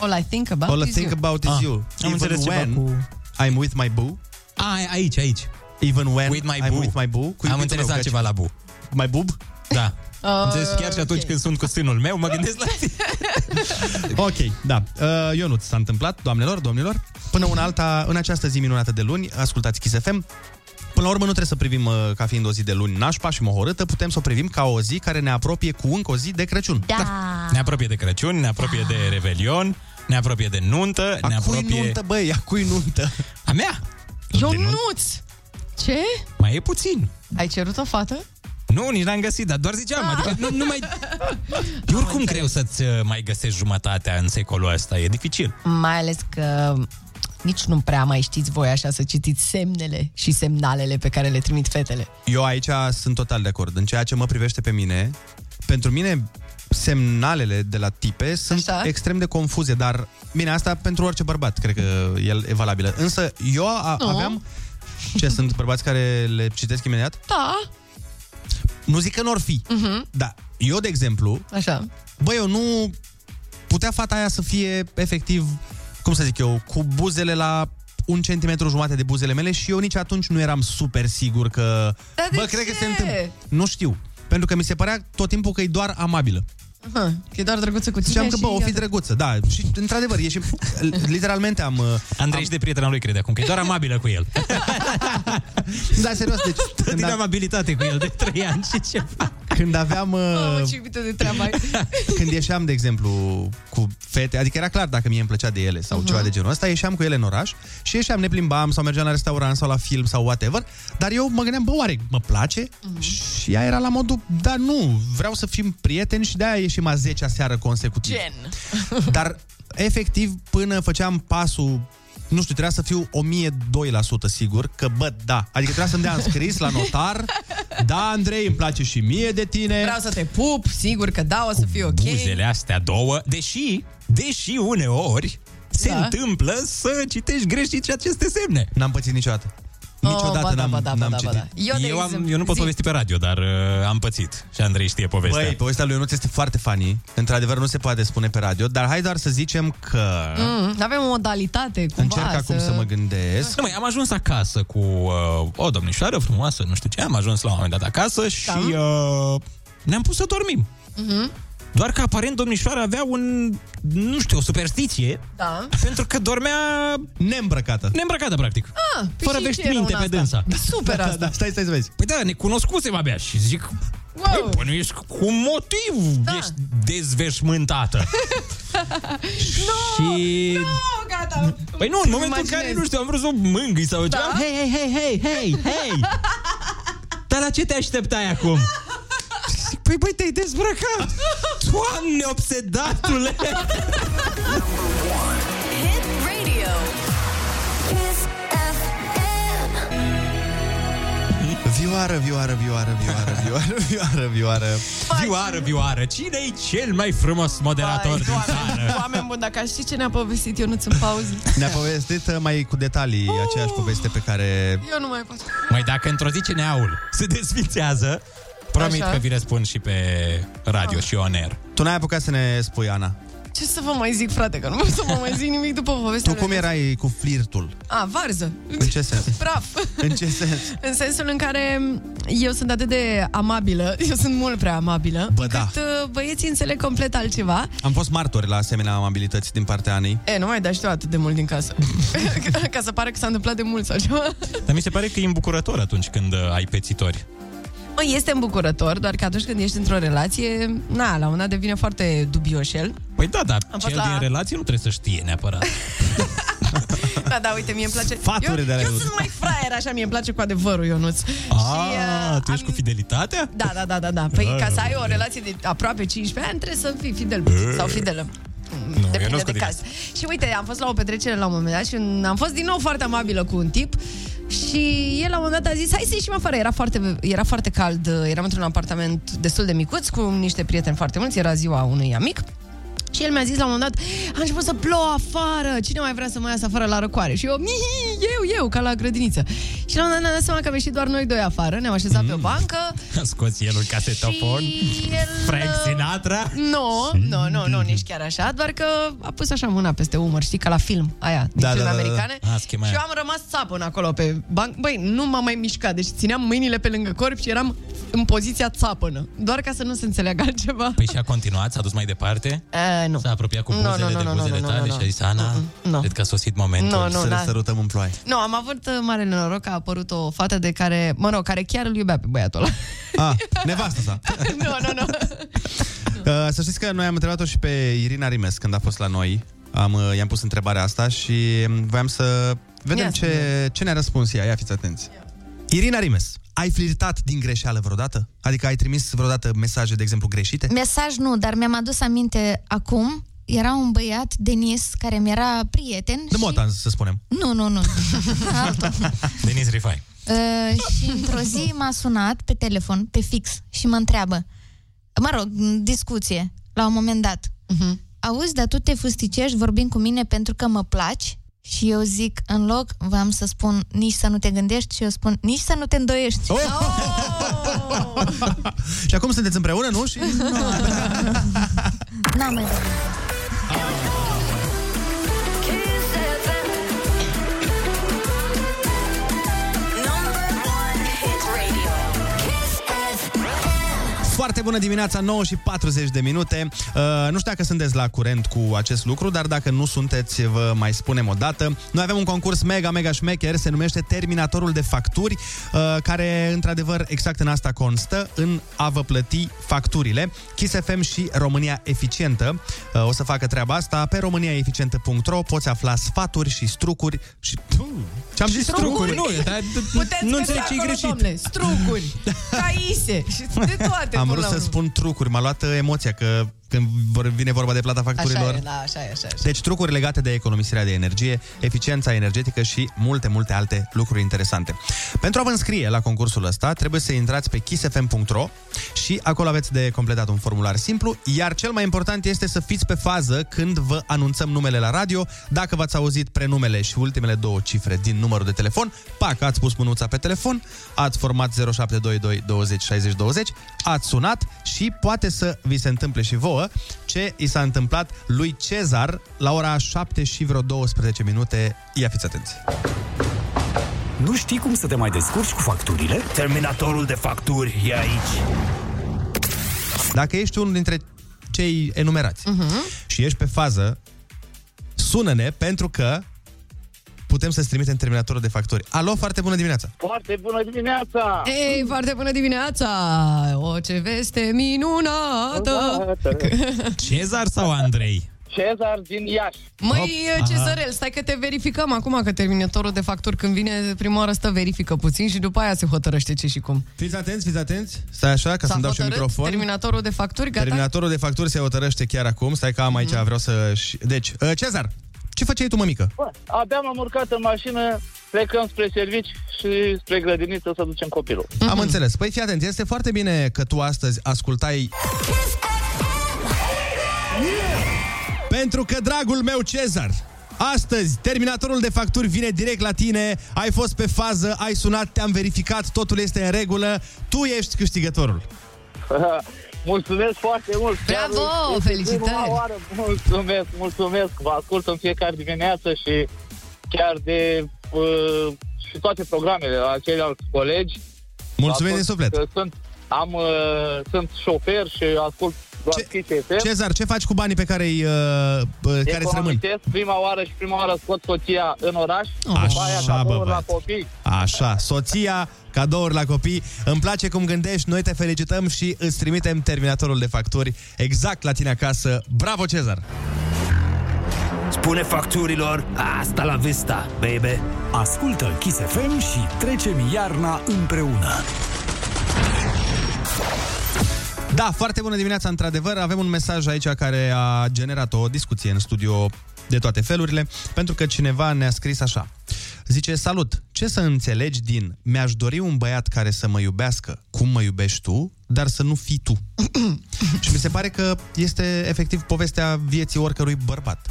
All I think about all I is think you. about is Ah, you. am Even înțeles ceva when cu- I'm with my boo. A, aici, aici. Even when With my I'm boo. with my boo. Cu Am iubitul înțeles meu, altceva că- la bu. My boob? Da. Uh, Am înțeles chiar și atunci ok. când sunt cu sânul meu, mă gândesc la Ok, da. Uh, Ionuț, s-a întâmplat, doamnelor, domnilor. Până una alta, în această zi minunată de luni, ascultați Kiss FM. Până la urmă nu trebuie să privim uh, ca fiind o zi de luni nașpa și mohorâtă, putem să o privim ca o zi care ne apropie cu încă o zi de Crăciun. Da. Ne apropie de Crăciun, ne apropie de Revelion, ne apropie de nuntă, ne A cui apropie... nuntă, băi, a cui nuntă? A mea! Ionuț! Ce? Mai e puțin. Ai cerut o fată? Nu, nici n-am găsit, dar doar ziceam, adică nu, nu mai... E oricum greu să-ți uh, mai găsești jumătatea în secolul ăsta, e dificil. Mai ales că nici nu prea mai știți voi așa să citiți semnele și semnalele pe care le trimit fetele. Eu aici sunt total de acord. În ceea ce mă privește pe mine, pentru mine semnalele de la tipe sunt Așa? extrem de confuze, dar bine, asta pentru orice bărbat, cred că el e valabilă. Însă eu a, Nu. aveam ce sunt bărbați care le citesc imediat? Da. Nu zic că nu or fi, Uh-huh. da. Eu, de exemplu, Așa. băi, eu nu putea fata aia să fie efectiv, cum să zic eu, cu buzele la un centimetru jumate de buzele mele și eu nici atunci nu eram super sigur că... Dar de bă, ce? cred că se întâmplă. Nu știu. Pentru că mi se părea tot timpul că e doar amabilă. Aha, că e doar drăguță cu tine Ziceam că, și bă, o fi atât. drăguță, da. Și, într-adevăr, e și... Literalmente am... uh, Andrei și de prietena lui crede acum că e doar amabilă cu el. Da, serios, deci... Când din amabilitate cu el de 3 ani și ceva. Când aveam... Mamă, Uh, ce iubită de treaba ai. când ieșeam, de exemplu, cu fete, adică era clar dacă mie îmi plăcea de ele sau Mhm. ceva de genul ăsta, ieșeam cu ele în oraș și ieșeam, ne plimbam sau mergeam la restaurant sau la film sau whatever, dar eu mă gândeam, bă, oare mă place? Mhm. Și ea era la modul, da, nu, vreau să fim prieteni și de-aia ieșim a 10-a seară consecutiv. Gen. Dar, efectiv, până făceam pasul nu știu, trebuia să fiu 1002% sigur că, bă, da. Adică trebuia să-mi dea înscris la notar. Da, Andrei, îmi place și mie de tine. Vreau să te pup, sigur că da, o să fie ok. Buzele astea două, deși, deși uneori se Da. întâmplă să citești greșit aceste semne. N-am pățit niciodată. Niciodată Oh, ba da, n-am, ba da, ba n-am da, ba citit. da. Eu, de Eu, am, exemplu, eu nu pot zi. povesti pe radio, dar uh, am pățit. Și Andrei știe povestea. Băi, povestea lui Ionuț este foarte funny. Într-adevăr, nu se poate spune pe radio, dar hai doar să zicem că... Mm, avem o modalitate cumva Încerc acum să mă gândesc. Nu, mai, am ajuns acasă cu uh, o domnișoară frumoasă, nu știu ce, am ajuns la un moment dat acasă și Da. uh, ne-am pus să dormim. Mhm. Doar că aparent domnișoara avea un, nu știu, o superstiție, Da. pentru că dormea Neîmbrăcată. neîmbrăcată, practic. Ah, păi Fără și ce veștiminte era pe în dânsa. asta? Super asta. Da, stai, stai să vezi. Păi da, ne cunoscusem abia și zic, Wow. Păi, bănuiesc cu motiv da. ești dezveșmântată. și... Oh, gata. Păi nu, în momentul în Imaginez. care, nu știu, am vrut să o mângâi sau Da? ceva. Hei, hei, hei, hei, hei, hei! Dar la ce te așteptai acum? Zic, Păi băi, te-ai dezbrăcat! Doamne, obsedatule! Hit radio. Kiss FM. Vioară, vioară, vioară, vioară, vioară, vioară, vioară. Vioară, vioară, cine e cel mai frumos moderator Vai, din doamne, țară? Oameni buni, dacă aș ști ce ne-a povestit Ionuț în pauză. Ne-a povestit uh, mai cu detalii aceeași poveste pe care... Eu nu mai pot. Mai dacă într-o zi CNA-ul se desfințează, Promit Așa. că vi le spun și pe radio și on air. Tu n-ai apucat să ne spui, Ana. Ce să vă mai zic, frate, că nu pot să vă mai zic nimic după povestea Tu cum mea. erai cu flirtul? A, varză. În ce sens? Praf. În ce sens? În sensul în care eu sunt atât de amabilă, eu sunt mult prea amabilă, Bă, da. încât uh, băieții înțeleg complet altceva. Am fost martori la asemenea amabilități din partea Anei. E, nu mai dai și tu atât de mult din casă. Ca să pare că s-a întâmplat de mult sau ceva. Dar mi se pare că e îmbucurător atunci când uh, ai pețitori. Mă, este îmbucurător, doar că atunci când ești într-o relație, na, la un dat devine foarte dubios el. Păi da, dar Am cel fost la- din relație nu trebuie să știe neapărat. Da, da, uite, mie îmi place. Sfaturi eu, de ale eu lui. sunt mai fraier, așa, mie îmi place cu adevărul, Ionuț. Ah, tu ești cu fidelitatea? Da, da, da, da, da. Păi Ah, ca să ai o bine. relație de aproape 15 ani, trebuie să fii fidel sau fidelă. Nu, eu Depinde nu de scot din caz. Și uite, am fost la o petrecere la un moment dat și am fost din nou foarte amabilă cu un tip și el la un moment dat a zis, hai să ieșim afară. Era foarte, era foarte cald, eram într-un apartament destul de micuț cu niște prieteni foarte mulți, era ziua unui amic. Și el mi-a zis la un moment dat, a început să plouă afară, cine mai vrea să mă iasă afară la răcoare? Și eu, "Mihi, eu, eu, ca la grădiniță. Și la un moment dat ne-am dat seama că am ieșit doar noi doi afară, ne-am așezat pe o bancă Scoți el un casetofon, el, Frank Sinatra. Nu, nu, nu, nu, nici chiar așa, doar că a pus așa mâna peste umăr, știi, ca la film, aia, din Da, filme da, da, da. americane. Ah, schema și eu aia. am rămas țapăn acolo pe banc. Băi, nu m-am mai mișcat, deci țineam mâinile pe lângă corp și eram în poziția țapănă. Doar ca să nu se înțeleagă altceva. Păi și a continuat, s-a dus mai departe? Uh, nu. S-a apropiat cu Nu, buzele nu, nu, de nu, buzele nu, nu, tale nu, și a zis, Ana, nu. cred că a sosit momentul Nu, nu, să ne da. sărutăm în ploaie. Nu, am avut uh, marele noroc că a apărut o fată de care, mă rog, care chiar îl iubea pe băiatul ăla. Ah, nevastă sa. nu, nu, nu. Uh, să știți că noi am întrebat-o și pe Irina Rimes când a fost la noi. Am, uh, i-am pus întrebarea asta și um, voiam să vedem Ia ce, ce ne-a răspuns ea. Ia fiți atenți. Irina Rimes, ai flirtat din greșeală vreodată? Adică ai trimis vreodată mesaje, de exemplu, greșite? Mesaj nu, dar mi-am adus aminte acum. Era un băiat, Denis, care mi-era prieten. De motan, să spunem. Nu, nu, nu. Altul. Denis Rifai. Uh, și într-o zi m-a sunat pe telefon, pe fix, și mă întreabă, mă rog, în discuție, la un moment dat. Uh-huh. Auzi, dar tu te fusticești vorbind cu mine pentru că mă placi? Și eu zic, în loc, v-am să spun nici să nu te gândești și eu spun nici să nu te îndoiești. Oh! și acum sunteți împreună, nu? Și... N-am mai vorbit. Foarte bună dimineața, 9 și 40 de minute. Uh, nu știu dacă sunteți la curent cu acest lucru, dar dacă nu sunteți, vă mai spunem o dată. Noi avem un concurs mega, mega șmecher, se numește Terminatorul de Facturi, uh, care, într-adevăr, exact în asta constă, în a vă plăti facturile. Kiss FM și România Eficientă uh, o să facă treaba asta. Pe româniaeficientă.ro poți afla sfaturi și strucuri și... Ce-am zis? Strucuri? Nu, dar Puteți nu găsi înțeleg ce e acolo, greșit. Domnule, strucuri, caise și de toate. Am până vrut la să urmă. spun trucuri, m-a luat uh, emoția că când vor- vine vorba de plata facturilor... Așa e, da, așa e, așa e. Așa. Deci trucuri legate de economisirea de energie, eficiența energetică și multe, multe alte lucruri interesante. Pentru a vă înscrie la concursul ăsta, trebuie să intrați pe kissfm.ro și acolo aveți de completat un formular simplu, iar cel mai important este să fiți pe fază când vă anunțăm numele la radio. Dacă v-ați auzit prenumele și ultimele două cifre din numărul de telefon, pac, ați pus mânuța pe telefon, ați format 0722 20 60 20, ați sunat și poate să vi se întâmple și vouă ce i s-a întâmplat lui Cezar la ora 7 și vreo 12 minute. Ia fiți atenți! Nu știi cum să te mai descurci cu facturile? Terminatorul de facturi e aici. Dacă ești unul dintre cei enumerați uh-huh. și ești pe fază, sună-ne pentru că putem să-ți trimitem terminatorul de facturi. Alo, foarte bună dimineața! Foarte bună dimineața! Ei, foarte bună dimineața! O, ce veste minunată! Cezar sau Andrei? Cezar din Iași. Măi, Cezărel, stai că te verificăm acum, că terminatorul de facturi când vine prima oară stă verifică puțin și după aia se hotărăște ce și cum. Fiți atenți, fiți atenți! Stai așa, ca S-a să-mi dau și hotărât microfon. terminatorul de facturi, gata? Terminatorul de facturi se hotărăște chiar acum. Stai că am aici, Mhm. vreau să... Deci, uh, Cezar, ce făceai tu, mămică? Bă, abia m-am urcat în mașină, plecăm spre servici și spre grădiniță să ducem copilul. Am înțeles. Păi fii atent, este foarte bine că tu astăzi ascultai... Pentru că, dragul meu Cezar, astăzi terminatorul de facturi vine direct la tine, ai fost pe fază, ai sunat, te-am verificat, totul este în regulă, tu ești câștigătorul. Mulțumesc foarte mult! Chiar Bravo, este felicitări! prima Oară. Mulțumesc, mulțumesc! Vă ascult în fiecare dimineață și chiar de uh, și toate programele la ceilalți colegi. Mulțumim Ascult, din suflet. că Sunt, am, uh, sunt șofer și ascult doar Kiss FM. Cezar, ce faci cu banii pe care îi, uh, uh, care îți rămân? Economisesc prima oară și prima oară scot soția în oraș, după aia Așa, bă, cadouri la băiat. copii. Așa, soția, cadouri la copii. Îmi place cum gândești, noi te felicităm și îți trimitem terminatorul de facturi exact la tine acasă. Bravo, Cezar! Spune facturilor, asta la vista, baby. Ascultă Kiss FM și trecem iarna împreună. Da, foarte bună dimineața, într-adevăr. Avem un mesaj aici care a generat o discuție în studio de toate felurile, pentru că cineva ne-a scris așa. Zice, salut, ce să înțelegi din mi-aș dori un băiat care să mă iubească cum mă iubești tu, dar să nu fii tu. și mi se pare că este efectiv povestea vieții oricărui bărbat.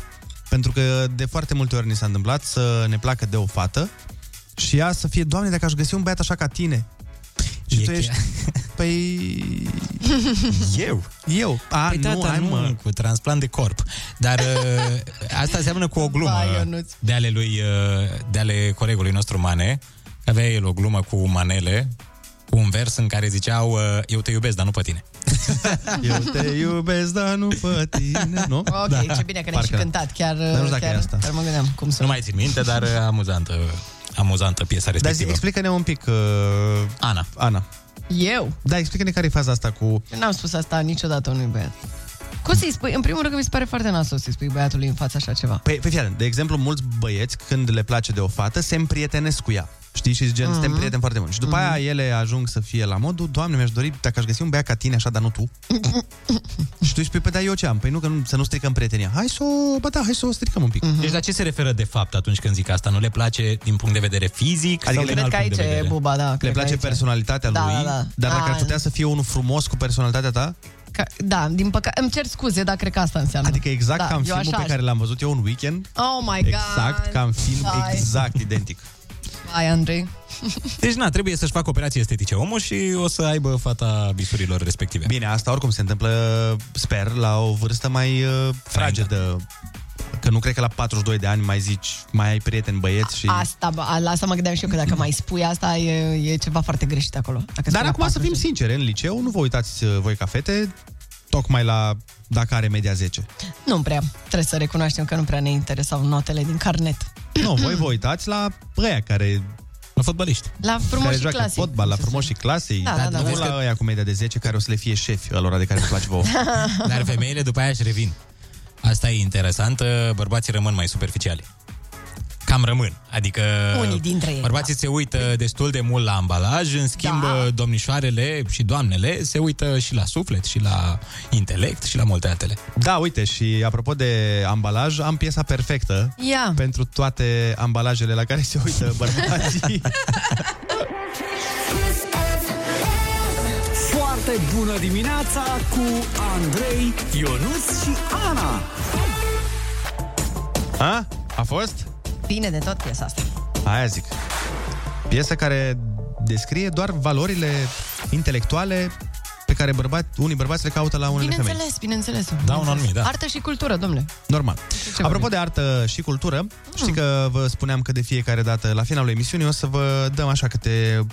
Pentru că de foarte multe ori ni s-a întâmplat să ne placă de o fată și ea să fie, Doamne, dacă aș găsi un băiat așa ca tine. Și E tu chiar- ești, păi... Eu? Eu? A, păi nu, tata, hai, nu, mă. cu transplant de corp. Dar uh, asta seamănă cu o glumă Vai, Ionuț. de ale lui, uh, de ale colegului nostru Mane. Avea el o glumă cu manele, cu un vers în care ziceau uh, eu te iubesc, dar nu pe tine. Eu te iubesc, dar nu pe tine, nu? Ok, da. ce bine că ne-ai și Parcă- cântat. Chiar, Dar nu știu dacă chiar, e asta. chiar mă gândeam cum să... Nu mai țin minte, dar uh, amuzantă, amuzantă piesa Dar zi, respectivă. explică-ne un pic... Uh, Ana. Ana. Eu? Da, explică-ne care e faza asta cu... Eu N-am spus asta niciodată unui băiat. Cum să-i spui? În primul rând că mi se pare foarte nasol să-i spui băiatului în fața așa ceva. Păi, păi fii atent, de exemplu, mulți băieți, când le place de o fată, se împrietenesc cu ea. Știi? Și gen, mm-hmm. suntem Mhm. prieteni foarte mult. Și după Mhm. aia ele ajung să fie la modul, Doamne, mi-aș dori, dacă aș găsi un băiat ca tine, așa, dar nu tu. și tu îi spui, păi, dar eu ce am? Păi nu, că nu, să nu stricăm prietenia. Hai să o, bă, da, hai să o stricăm un pic. Mhm. Deci la ce se referă de fapt atunci când zic asta? Nu le place din punct de vedere fizic? Adică sau din cred alt că punct de aici e vedere? buba, da. Le cred că place aici e. personalitatea Da, lui, da, da. dar dacă ar Ah. putea să fie unul frumos cu personalitatea ta, Ca, da, din păcate, îmi cer scuze, dar cred că asta înseamnă. adică exact da, ca în eu filmul așa pe care l-am văzut eu un weekend, Oh my god! exact ca în film, Hai. exact identic. Hai, Andrei. Deci, na, trebuie să-și facă operații estetice omul și o să aibă fata visurilor respective. Bine, asta oricum se întâmplă, sper, la o vârstă mai uh, fragedă. Că nu cred că la 42 de ani mai zici, mai ai prieteni băieți și... Asta, bă, la asta mă gândeam și eu, că dacă mai spui asta, e, e ceva foarte greșit acolo. Dacă spui Dar la acum să 40. fim sinceri, în liceu nu vă uitați uh, voi ca fete tocmai la dacă are media 10. Nu prea. Trebuie să recunoaștem că nu prea ne interesau notele din carnet. Nu, voi vă uitați la ăia care... La fotbaliști. La care frumoși joacă clasei. fotbal, la frumoși clasei. Da, da, da. Nu Vezi la că- ăia cu media de 10 care o să le fie șefi, alora de care îți place vouă. Dar femeile după aia își revin. Asta e interesant, bărbații rămân mai superficiali. Cam rămân. Adică Unii dintre ei, bărbații se uită destul de mult la ambalaj, în schimb da. domnișoarele și doamnele se uită și la suflet, și la intelect, și la multe altele. Da, uite, și apropo de ambalaj, am piesa perfectă Ia. pentru toate ambalajele la care se uită bărbații. Foarte bună dimineața cu Andrei, Ionuț și Ana. A? A fost? Bine de tot piesa asta. Aia zic. Piesă care descrie doar valorile intelectuale pe care bărbați, unii bărbați le caută la unele femei. Bineînțeles, bineînțeles. Da, un anumit, da. Artă și cultură, domnule. Normal. Apropo de artă și cultură, știi că vă spuneam că de fiecare dată, la finalul emisiunii, o să vă dăm așa câte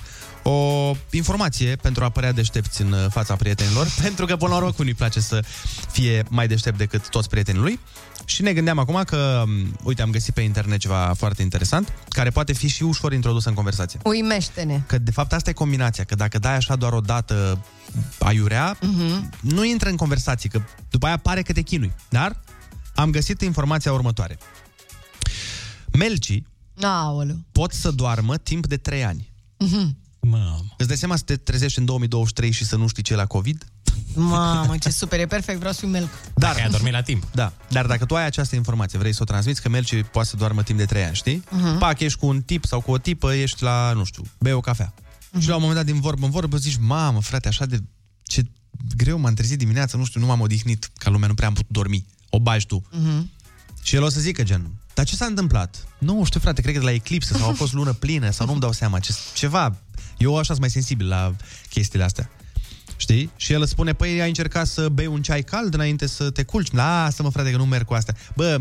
o informație pentru a părea deștepți în fața prietenilor, pentru că, până la urmă, cui place să fie mai deștept decât toți prietenii lui. Și ne gândeam acum că, m, uite, am găsit pe internet ceva foarte interesant, care poate fi și ușor introdus în conversație. Uimește-ne. Că, de fapt, asta e combinația, că dacă dai așa doar o dată aiurea, Mhm. nu intră în conversații, că după aia pare că te chinui. Dar am găsit informația următoare. Melcii Aoleu. pot să doarmă timp de 3 ani. Mhm. Mamă. Îți dai seama să te trezești în 2023 și să nu știi ce e la COVID? Mamă, ce super, e perfect, vreau să fiu melc. Dar, ai dormit la timp. Da, dar dacă tu ai această informație, vrei să o transmiți, că Melci poate să doarmă timp de 3 ani, știi? Mhm. Pac, ești cu un tip sau cu o tipă, ești la, nu știu, bei o cafea. Mhm. Și la un moment dat, din vorbă în vorbă, zici, mamă, frate, așa de... Ce greu m-am trezit dimineața, nu știu, nu m-am odihnit, ca lumea nu prea am putut dormi. O bagi tu. Mhm. Și el o să zică gen, dar ce s-a întâmplat? Nu știu, frate, cred că de la eclipsă sau a fost lună plină sau nu-mi dau seama, ce, ceva. Eu așa sunt mai sensibil la chestiile astea. Știi? Și el îți spune, păi ai încercat să bei un ceai cald înainte să te culci. Lasă-mă, frate, că nu merg cu astea. Bă,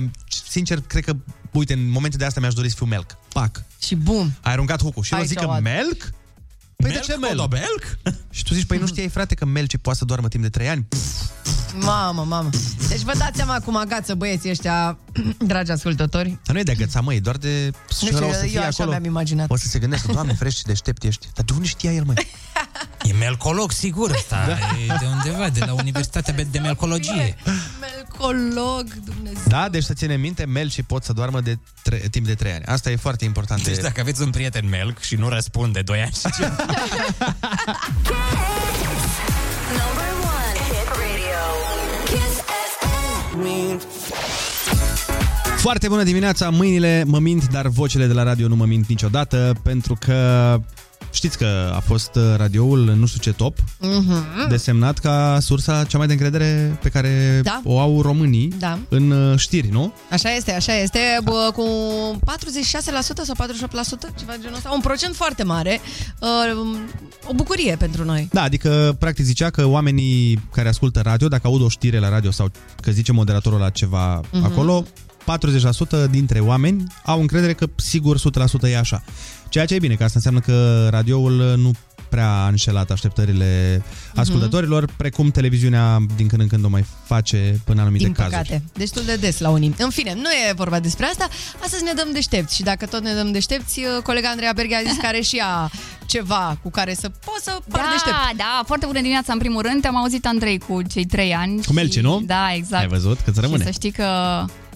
sincer, cred că, uite, în momente de astea mi-aș dori să fiu melc. Pac. Și bum. Ai aruncat hucul. Și el Hai zic să că o ad. melc? Păi Melc, de ce melc? Codobelc? Și tu zici, păi nu știai, frate, că melci poate să doarmă timp de 3 ani? Pff, Mamă, mamă. Deci vă dați seama cum agață băieții ăștia, dragi ascultători. Dar nu e de agăța, măi, doar de... Nu și ăla știu, o să eu fie așa acolo. mi-am imaginat. O să se gândească, doamne, frești și deștept ești. Dar de unde știa el, măi? E melcolog, sigur, ăsta. Da. E de undeva, de la Universitatea de Melcologie. Melcolog, Dumnezeu. Da, deci să ținem minte, melci pot să doarmă de tre- timp de 3 ani. Asta e foarte important. Deci de... dacă aveți un prieten melc și nu răspunde 2 ani și ceva, Foarte bună dimineața, mâinile mă mint, dar vocele de la radio nu mă mint niciodată, pentru că știți că a fost uh, radioul nu știu ce top, Mhm. desemnat ca sursa cea mai de încredere pe care Da. o au românii Da. în uh, știri, nu? Așa este, așa este, bă, cu 46% sau 48%, ceva de genul ăsta, un procent foarte mare, uh, o bucurie pentru noi. Da, adică practic zicea că oamenii care ascultă radio, dacă aud o știre la radio sau că zice moderatorul la ceva Mhm. acolo, 40% dintre oameni au încredere că sigur 100% e așa. Ceea ce e bine, că asta înseamnă că radioul nu prea a înșelat așteptările Mhm. ascultătorilor, precum televiziunea din când în când o mai face până anumite Din cazuri. păcate. Destul de des la unii. În fine, nu e vorba despre asta. Astăzi ne dăm deștepți și dacă tot ne dăm deștepți, colega Andreea Berghe a zis că are și ea ceva cu care să poți să pari Da, deștept. da, foarte bună dimineața în primul rând. Te-am auzit, Andrei, cu cei trei ani. Cu Melci, și- nu? Da, exact. Ai văzut că-ți rămâne. Și să știi că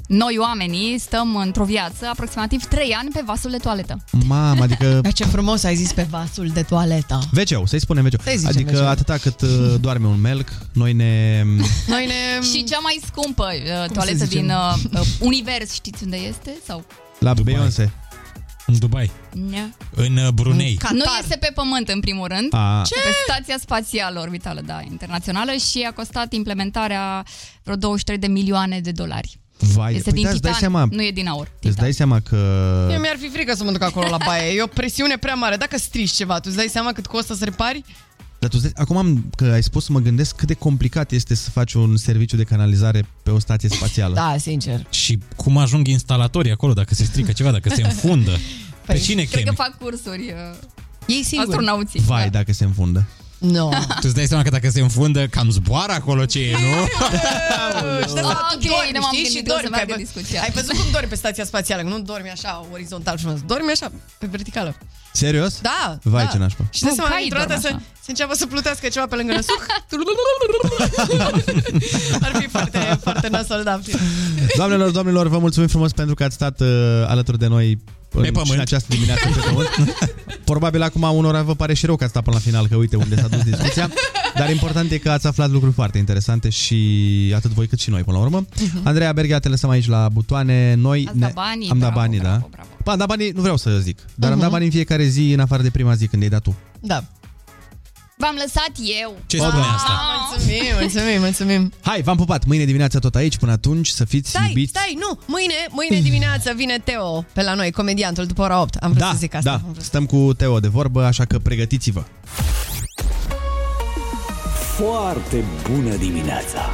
noi oamenii stăm într-o viață aproximativ 3 ani pe vasul de toaletă. Mamă, adică... Ce frumos ai zis pe vasul de toaletă. Veceu, să-i spunem veceu. Să-i zicem Adică veceu. atâta cât uh, doarme un melc, noi ne... Noi ne... Și cea mai scumpă uh, toaletă zicem? din uh, uh, univers, știți unde este? Sau? La Beyoncé. În Dubai. Nea. În uh, Brunei. Nu este pe pământ, în primul rând. A. Ce? Pe Stația Spațială Orbitală, da, internațională și a costat implementarea vreo 23 de milioane de dolari. Vai, este păi din da, îți dai titan, seama, nu e din aur. îți dai seama că... Eu mi-ar fi frică să mă duc acolo la baie. E o presiune prea mare. Dacă strici ceva, tu îți dai seama cât costă să repari? Dar tu, îți dai- acum am, că ai spus, mă gândesc cât de complicat este să faci un serviciu de canalizare pe o stație spațială. Da, sincer. Și cum ajung instalatorii acolo dacă se strică ceva, dacă se înfundă? Pe cine Cred chemi? că fac cursuri uh, Ei singuri. astronauții. Vai, dacă se înfundă. No. Tu îți dai seama că dacă se înfundă, cam zboară acolo ce e, nu? Și de fapt, tu Ok, dormi, nu m-am știi? gândit Și că o să dormi. meargă Ai, vă- discuția. ai văzut cum dormi pe stația spațială, că nu dormi așa orizontal frumos. Dormi așa, pe verticală. Serios? Da, Vai, da. ce nașpa. Și de Nu, seama, caii dintr-o dată dorm să, așa. să înceapă să plutească ceva pe lângă năsuc. Ar fi foarte, foarte nasol, da. Doamnelor, domnilor, vă mulțumim frumos pentru că ați stat uh, alături de noi în, Pe pământ. și în această dimineață pe pământ. Probabil acum unora vă pare și rău că ați stat până la final, că uite unde s-a dus discuția. Dar important e că ați aflat lucruri foarte interesante și atât voi cât și noi până la urmă. Mhm. Andreea Berghea, te lăsăm aici la butoane. Noi Ați dat banii, am dat bravo, banii, bravo, da? Ba, am dat banii, nu vreau să zic, dar am Mhm. dat banii în fiecare zi în afară de prima zi când ai dat tu. Da. V-am lăsat eu. Ce spune asta? Mulțumim, mulțumim, mulțumim. Hai, v-am pupat. Mâine dimineața tot aici. Până atunci să fiți Stai, iubiți. stai, nu, mâine, mâine dimineață vine Teo pe la noi, comediantul, după ora 8. Am vrut Da, să zic asta. da, stăm cu Teo de vorbă, așa că pregătiți-vă. Foarte bună dimineața!